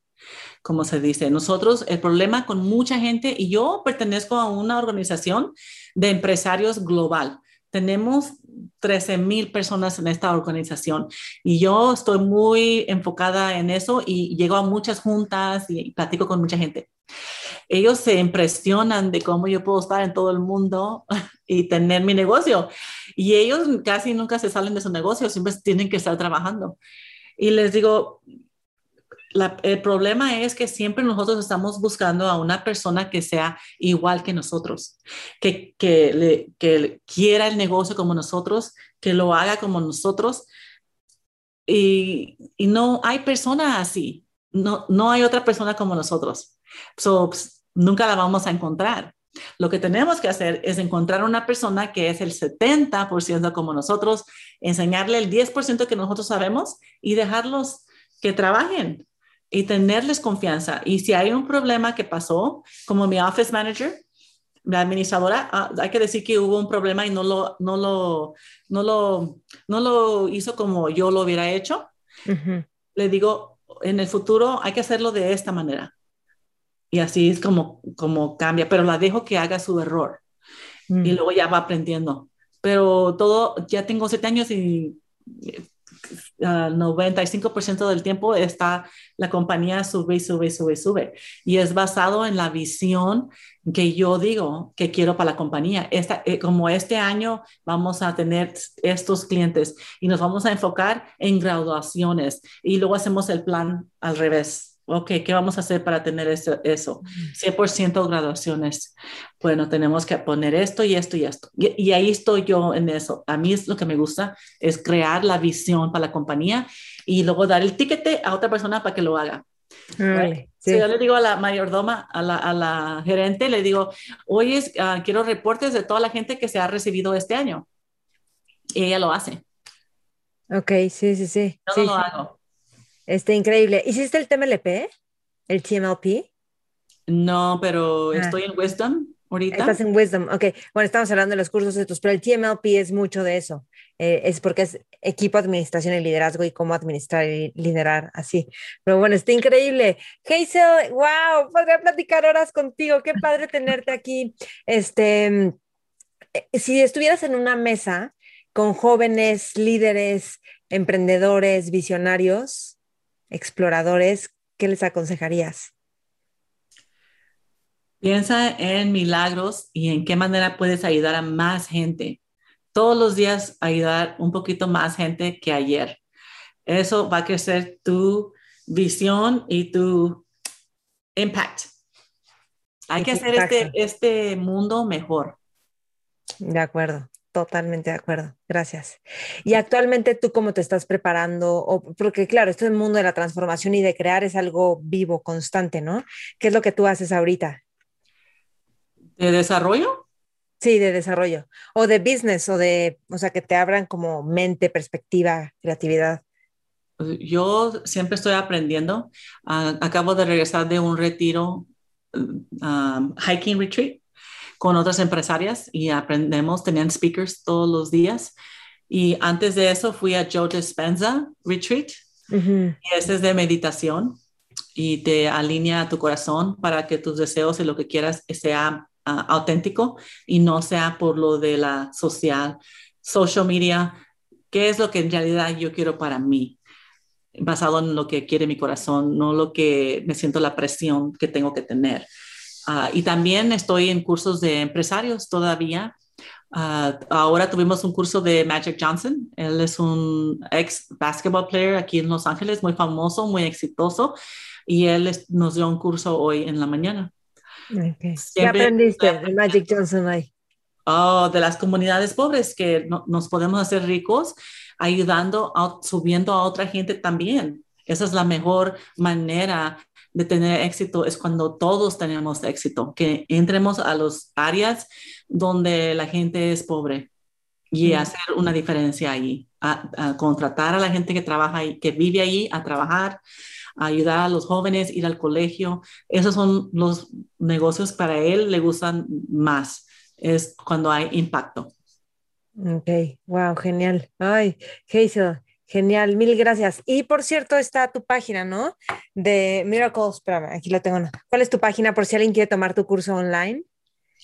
como se dice. Nosotros, el problema con mucha gente, y yo pertenezco a una organización de empresarios global. Tenemos 13 mil personas en esta organización y yo estoy muy enfocada en eso y llego a muchas juntas y platico con mucha gente. Ellos se impresionan de cómo yo puedo estar en todo el mundo [laughs] y tener mi negocio. Y ellos casi nunca se salen de su negocio, siempre tienen que estar trabajando. Y les digo, el problema es que siempre nosotros estamos buscando a una persona que sea igual que nosotros, que, que, le, que quiera el negocio como nosotros, que lo haga como nosotros. Y, y no hay persona así, no, no hay otra persona como nosotros. So, pues, nunca la vamos a encontrar. Lo que tenemos que hacer es encontrar una persona que es el 70% como nosotros, enseñarle el 10% que nosotros sabemos y dejarlos que trabajen y tenerles confianza. Y si hay un problema que pasó, como mi office manager, la administradora, ah, hay que decir que hubo un problema y no lo, no lo, no lo, no lo hizo como yo lo hubiera hecho. Le digo, en el futuro hay que hacerlo de esta manera. Y así es como, como cambia, pero la dejo que haga su error. Y mm. luego ya va aprendiendo. Pero todo, ya tengo siete años y 95% del tiempo está la compañía sube sube sube sube. Y es basado en la visión que yo digo que quiero para la compañía. Esta, eh, como este año vamos a tener estos clientes y nos vamos a enfocar en graduaciones y luego hacemos el plan al revés ok, ¿qué vamos a hacer para tener eso? eso? 100% graduaciones. Bueno, tenemos que poner esto y esto y esto. Y, ahí estoy yo en eso. A mí es lo que me gusta, es crear la visión para la compañía y luego dar el ticket a otra persona para que lo haga. Si yo le digo a la mayordoma, a la, a la gerente, le digo, oye, uh, quiero reportes de toda la gente que se ha recibido este año. Y ella lo hace. Ok, sí, sí, sí. Yo no lo hago. Este, increíble. ¿Hiciste el TMLP? ¿El TMLP? No, pero ah. estoy en Wisdom ahorita. Estás en Wisdom, ok. Bueno, estamos hablando de los cursos estos, pero el TMLP es mucho de eso. Eh, es porque es equipo, administración y liderazgo y cómo administrar y liderar así. Pero bueno, está increíble. Hazel, wow, podría platicar horas contigo. Qué padre tenerte aquí. Este, eh, si estuvieras en una mesa con jóvenes líderes, emprendedores, visionarios, exploradores, ¿qué les aconsejarías? Piensa en milagros y en qué manera puedes ayudar a más gente. Todos los días ayudar un poquito más gente que ayer. Eso va a crecer tu visión y tu impact. Hay que hacer este, este mundo mejor. De acuerdo. Totalmente de acuerdo, gracias. Y actualmente tú cómo te estás preparando, o, porque claro, esto el mundo de la transformación y de crear es algo vivo, constante, ¿no? ¿Qué es lo que tú haces ahorita? ¿De desarrollo? Sí, de desarrollo. O de business, o de, o sea, que te abran como mente, perspectiva, creatividad. Yo siempre estoy aprendiendo. Ah, acabo de regresar de un retiro, um, hiking retreat con otras empresarias y aprendemos, tenían speakers todos los días. Y antes de eso fui a Joe Dispenza Retreat, y ese es de meditación y te alinea tu corazón para que tus deseos y lo que quieras sea ah, auténtico y no sea por lo de la social, social media, qué es lo que en realidad yo quiero para mí basado en lo que quiere mi corazón, no lo que me siento la presión que tengo que tener. Ah, y también estoy en cursos de empresarios todavía. Ah, ahora tuvimos un curso de Magic Johnson. Él es un ex basketball player aquí en Los Ángeles, muy famoso, muy exitoso. Y él nos dio un curso hoy en la mañana. ¿Qué aprendiste de Magic Johnson hoy? Oh, de las comunidades pobres que nos podemos hacer ricos ayudando, subiendo a otra gente también. Esa es la mejor manera de tener éxito es cuando todos tenemos éxito, que entremos a las áreas donde la gente es pobre y hacer una diferencia ahí, a, contratar a la gente que trabaja ahí, que vive ahí, a trabajar, a ayudar a los jóvenes, ir al colegio. Esos son los negocios para él, le gustan más, es cuando hay impacto. Ok, wow, genial. Ay, Hazel, Genial, mil gracias. Y por cierto, está tu página, ¿no? De Miracles, espérame, aquí la tengo. ¿Cuál es tu página por si alguien quiere tomar tu curso online?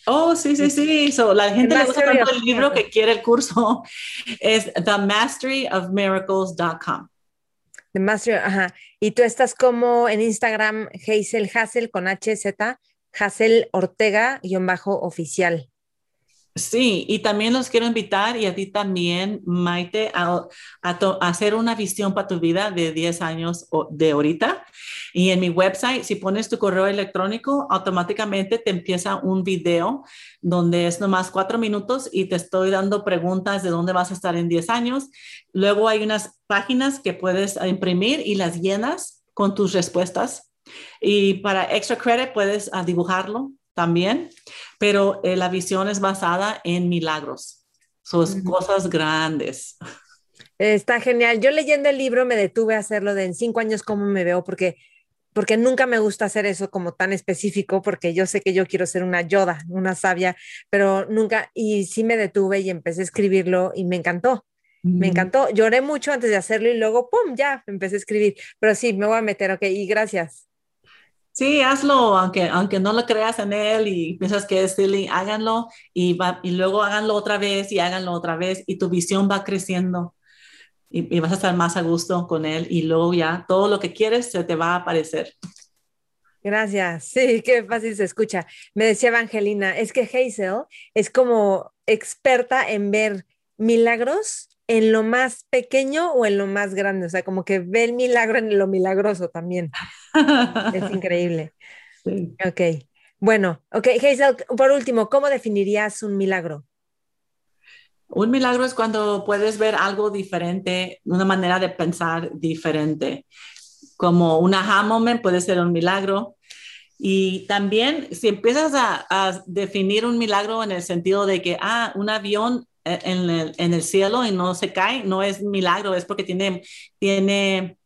Oh, sí, sí, sí. la gente le gusta tanto el libro que quiere el curso. [laughs] Es themasteryofmiracles.com. The Mastery, ajá. Y tú estás como en Instagram, Hazel Hazel con HZ, Hazel Ortega, guion bajo oficial. Sí, y también los quiero invitar y a ti también, Maite, a, hacer una visión para tu vida de 10 años de ahorita. Y en mi website, si pones tu correo electrónico, automáticamente te empieza un video donde es nomás cuatro minutos y te estoy dando preguntas de dónde vas a estar en 10 años. Luego hay unas páginas que puedes imprimir y las llenas con tus respuestas. Y para extra credit puedes ah, dibujarlo también, pero eh, la visión es basada en milagros, son cosas grandes. Está genial. Yo leyendo el libro me detuve a hacerlo de en cinco años cómo me veo, porque porque nunca me gusta hacer eso como tan específico, porque yo sé que yo quiero ser una yoda, una sabia, pero nunca, y sí me detuve y empecé a escribirlo y me encantó. Me encantó, lloré mucho antes de hacerlo y luego, ¡pum!, ya empecé a escribir. Pero sí, me voy a meter, ok, y gracias. Sí, hazlo, aunque, aunque no lo creas en él y piensas que es silly, háganlo y, va, y luego háganlo otra vez y háganlo otra vez y tu visión va creciendo y, y, vas a estar más a gusto con él y luego ya todo lo que quieres se te va a aparecer. Gracias, sí, qué fácil se escucha. Me decía Evangelina, es que Hazel es como experta en ver milagros en lo más pequeño o en lo más grande, o sea, como que ve el milagro en lo milagroso también. Es [laughs] increíble. Ok, bueno, ok, Hazel, por último, ¿cómo definirías un milagro? Un milagro es cuando puedes ver algo diferente, una manera de pensar diferente. Como un aha moment puede ser un milagro. Y también si empiezas a, a, definir un milagro en el sentido de que, ah, un avión en el, en el, cielo y no se cae, no es milagro, es porque tiene, tiene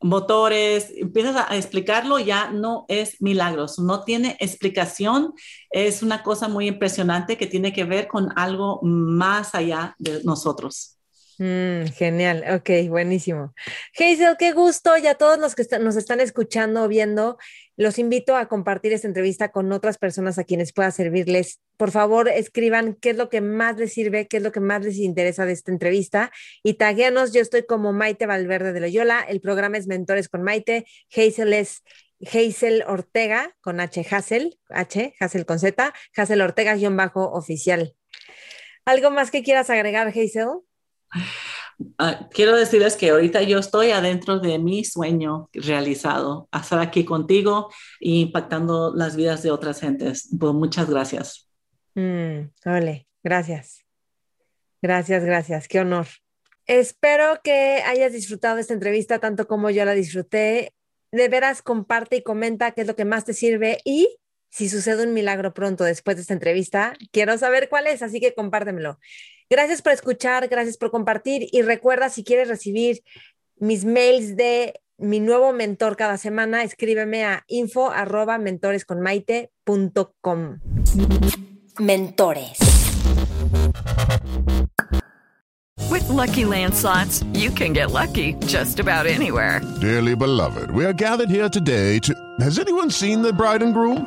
motores, empiezas a explicarlo, ya no es milagros, no tiene explicación, es una cosa muy impresionante que tiene que ver con algo más allá de nosotros. Mm, genial, ok, buenísimo. Hazel, qué gusto y a todos los que nos están escuchando viendo, los invito a compartir esta entrevista con otras personas a quienes pueda servirles. Por favor, escriban qué es lo que más les sirve, qué es lo que más les interesa de esta entrevista y tagueanos. Yo estoy como Maite Valverde de Loyola, el programa es Mentores con Maite, Hazel es Hazel Ortega con H, Hazel, H, Hazel con Z, Hazel Ortega guion bajo oficial. ¿Algo más que quieras agregar, Hazel? Uh, quiero decirles que ahorita yo estoy adentro de mi sueño realizado, estar aquí contigo e impactando las vidas de otras gentes. Pues muchas gracias. Mm, ole, gracias. Gracias, gracias. Qué honor. Espero que hayas disfrutado esta entrevista tanto como yo la disfruté. De veras, comparte y comenta qué es lo que más te sirve y si sucede un milagro pronto después de esta entrevista, quiero saber cuál es, así que compártemelo. Gracias por escuchar, gracias por compartir y recuerda si quieres recibir mis mails de mi nuevo mentor cada semana, escríbeme a info arroba mentoresconmaite.com. Mentores. With lucky landslots, you can get lucky just about anywhere. Dearly beloved, we are gathered here today to. Has anyone seen the bride and groom?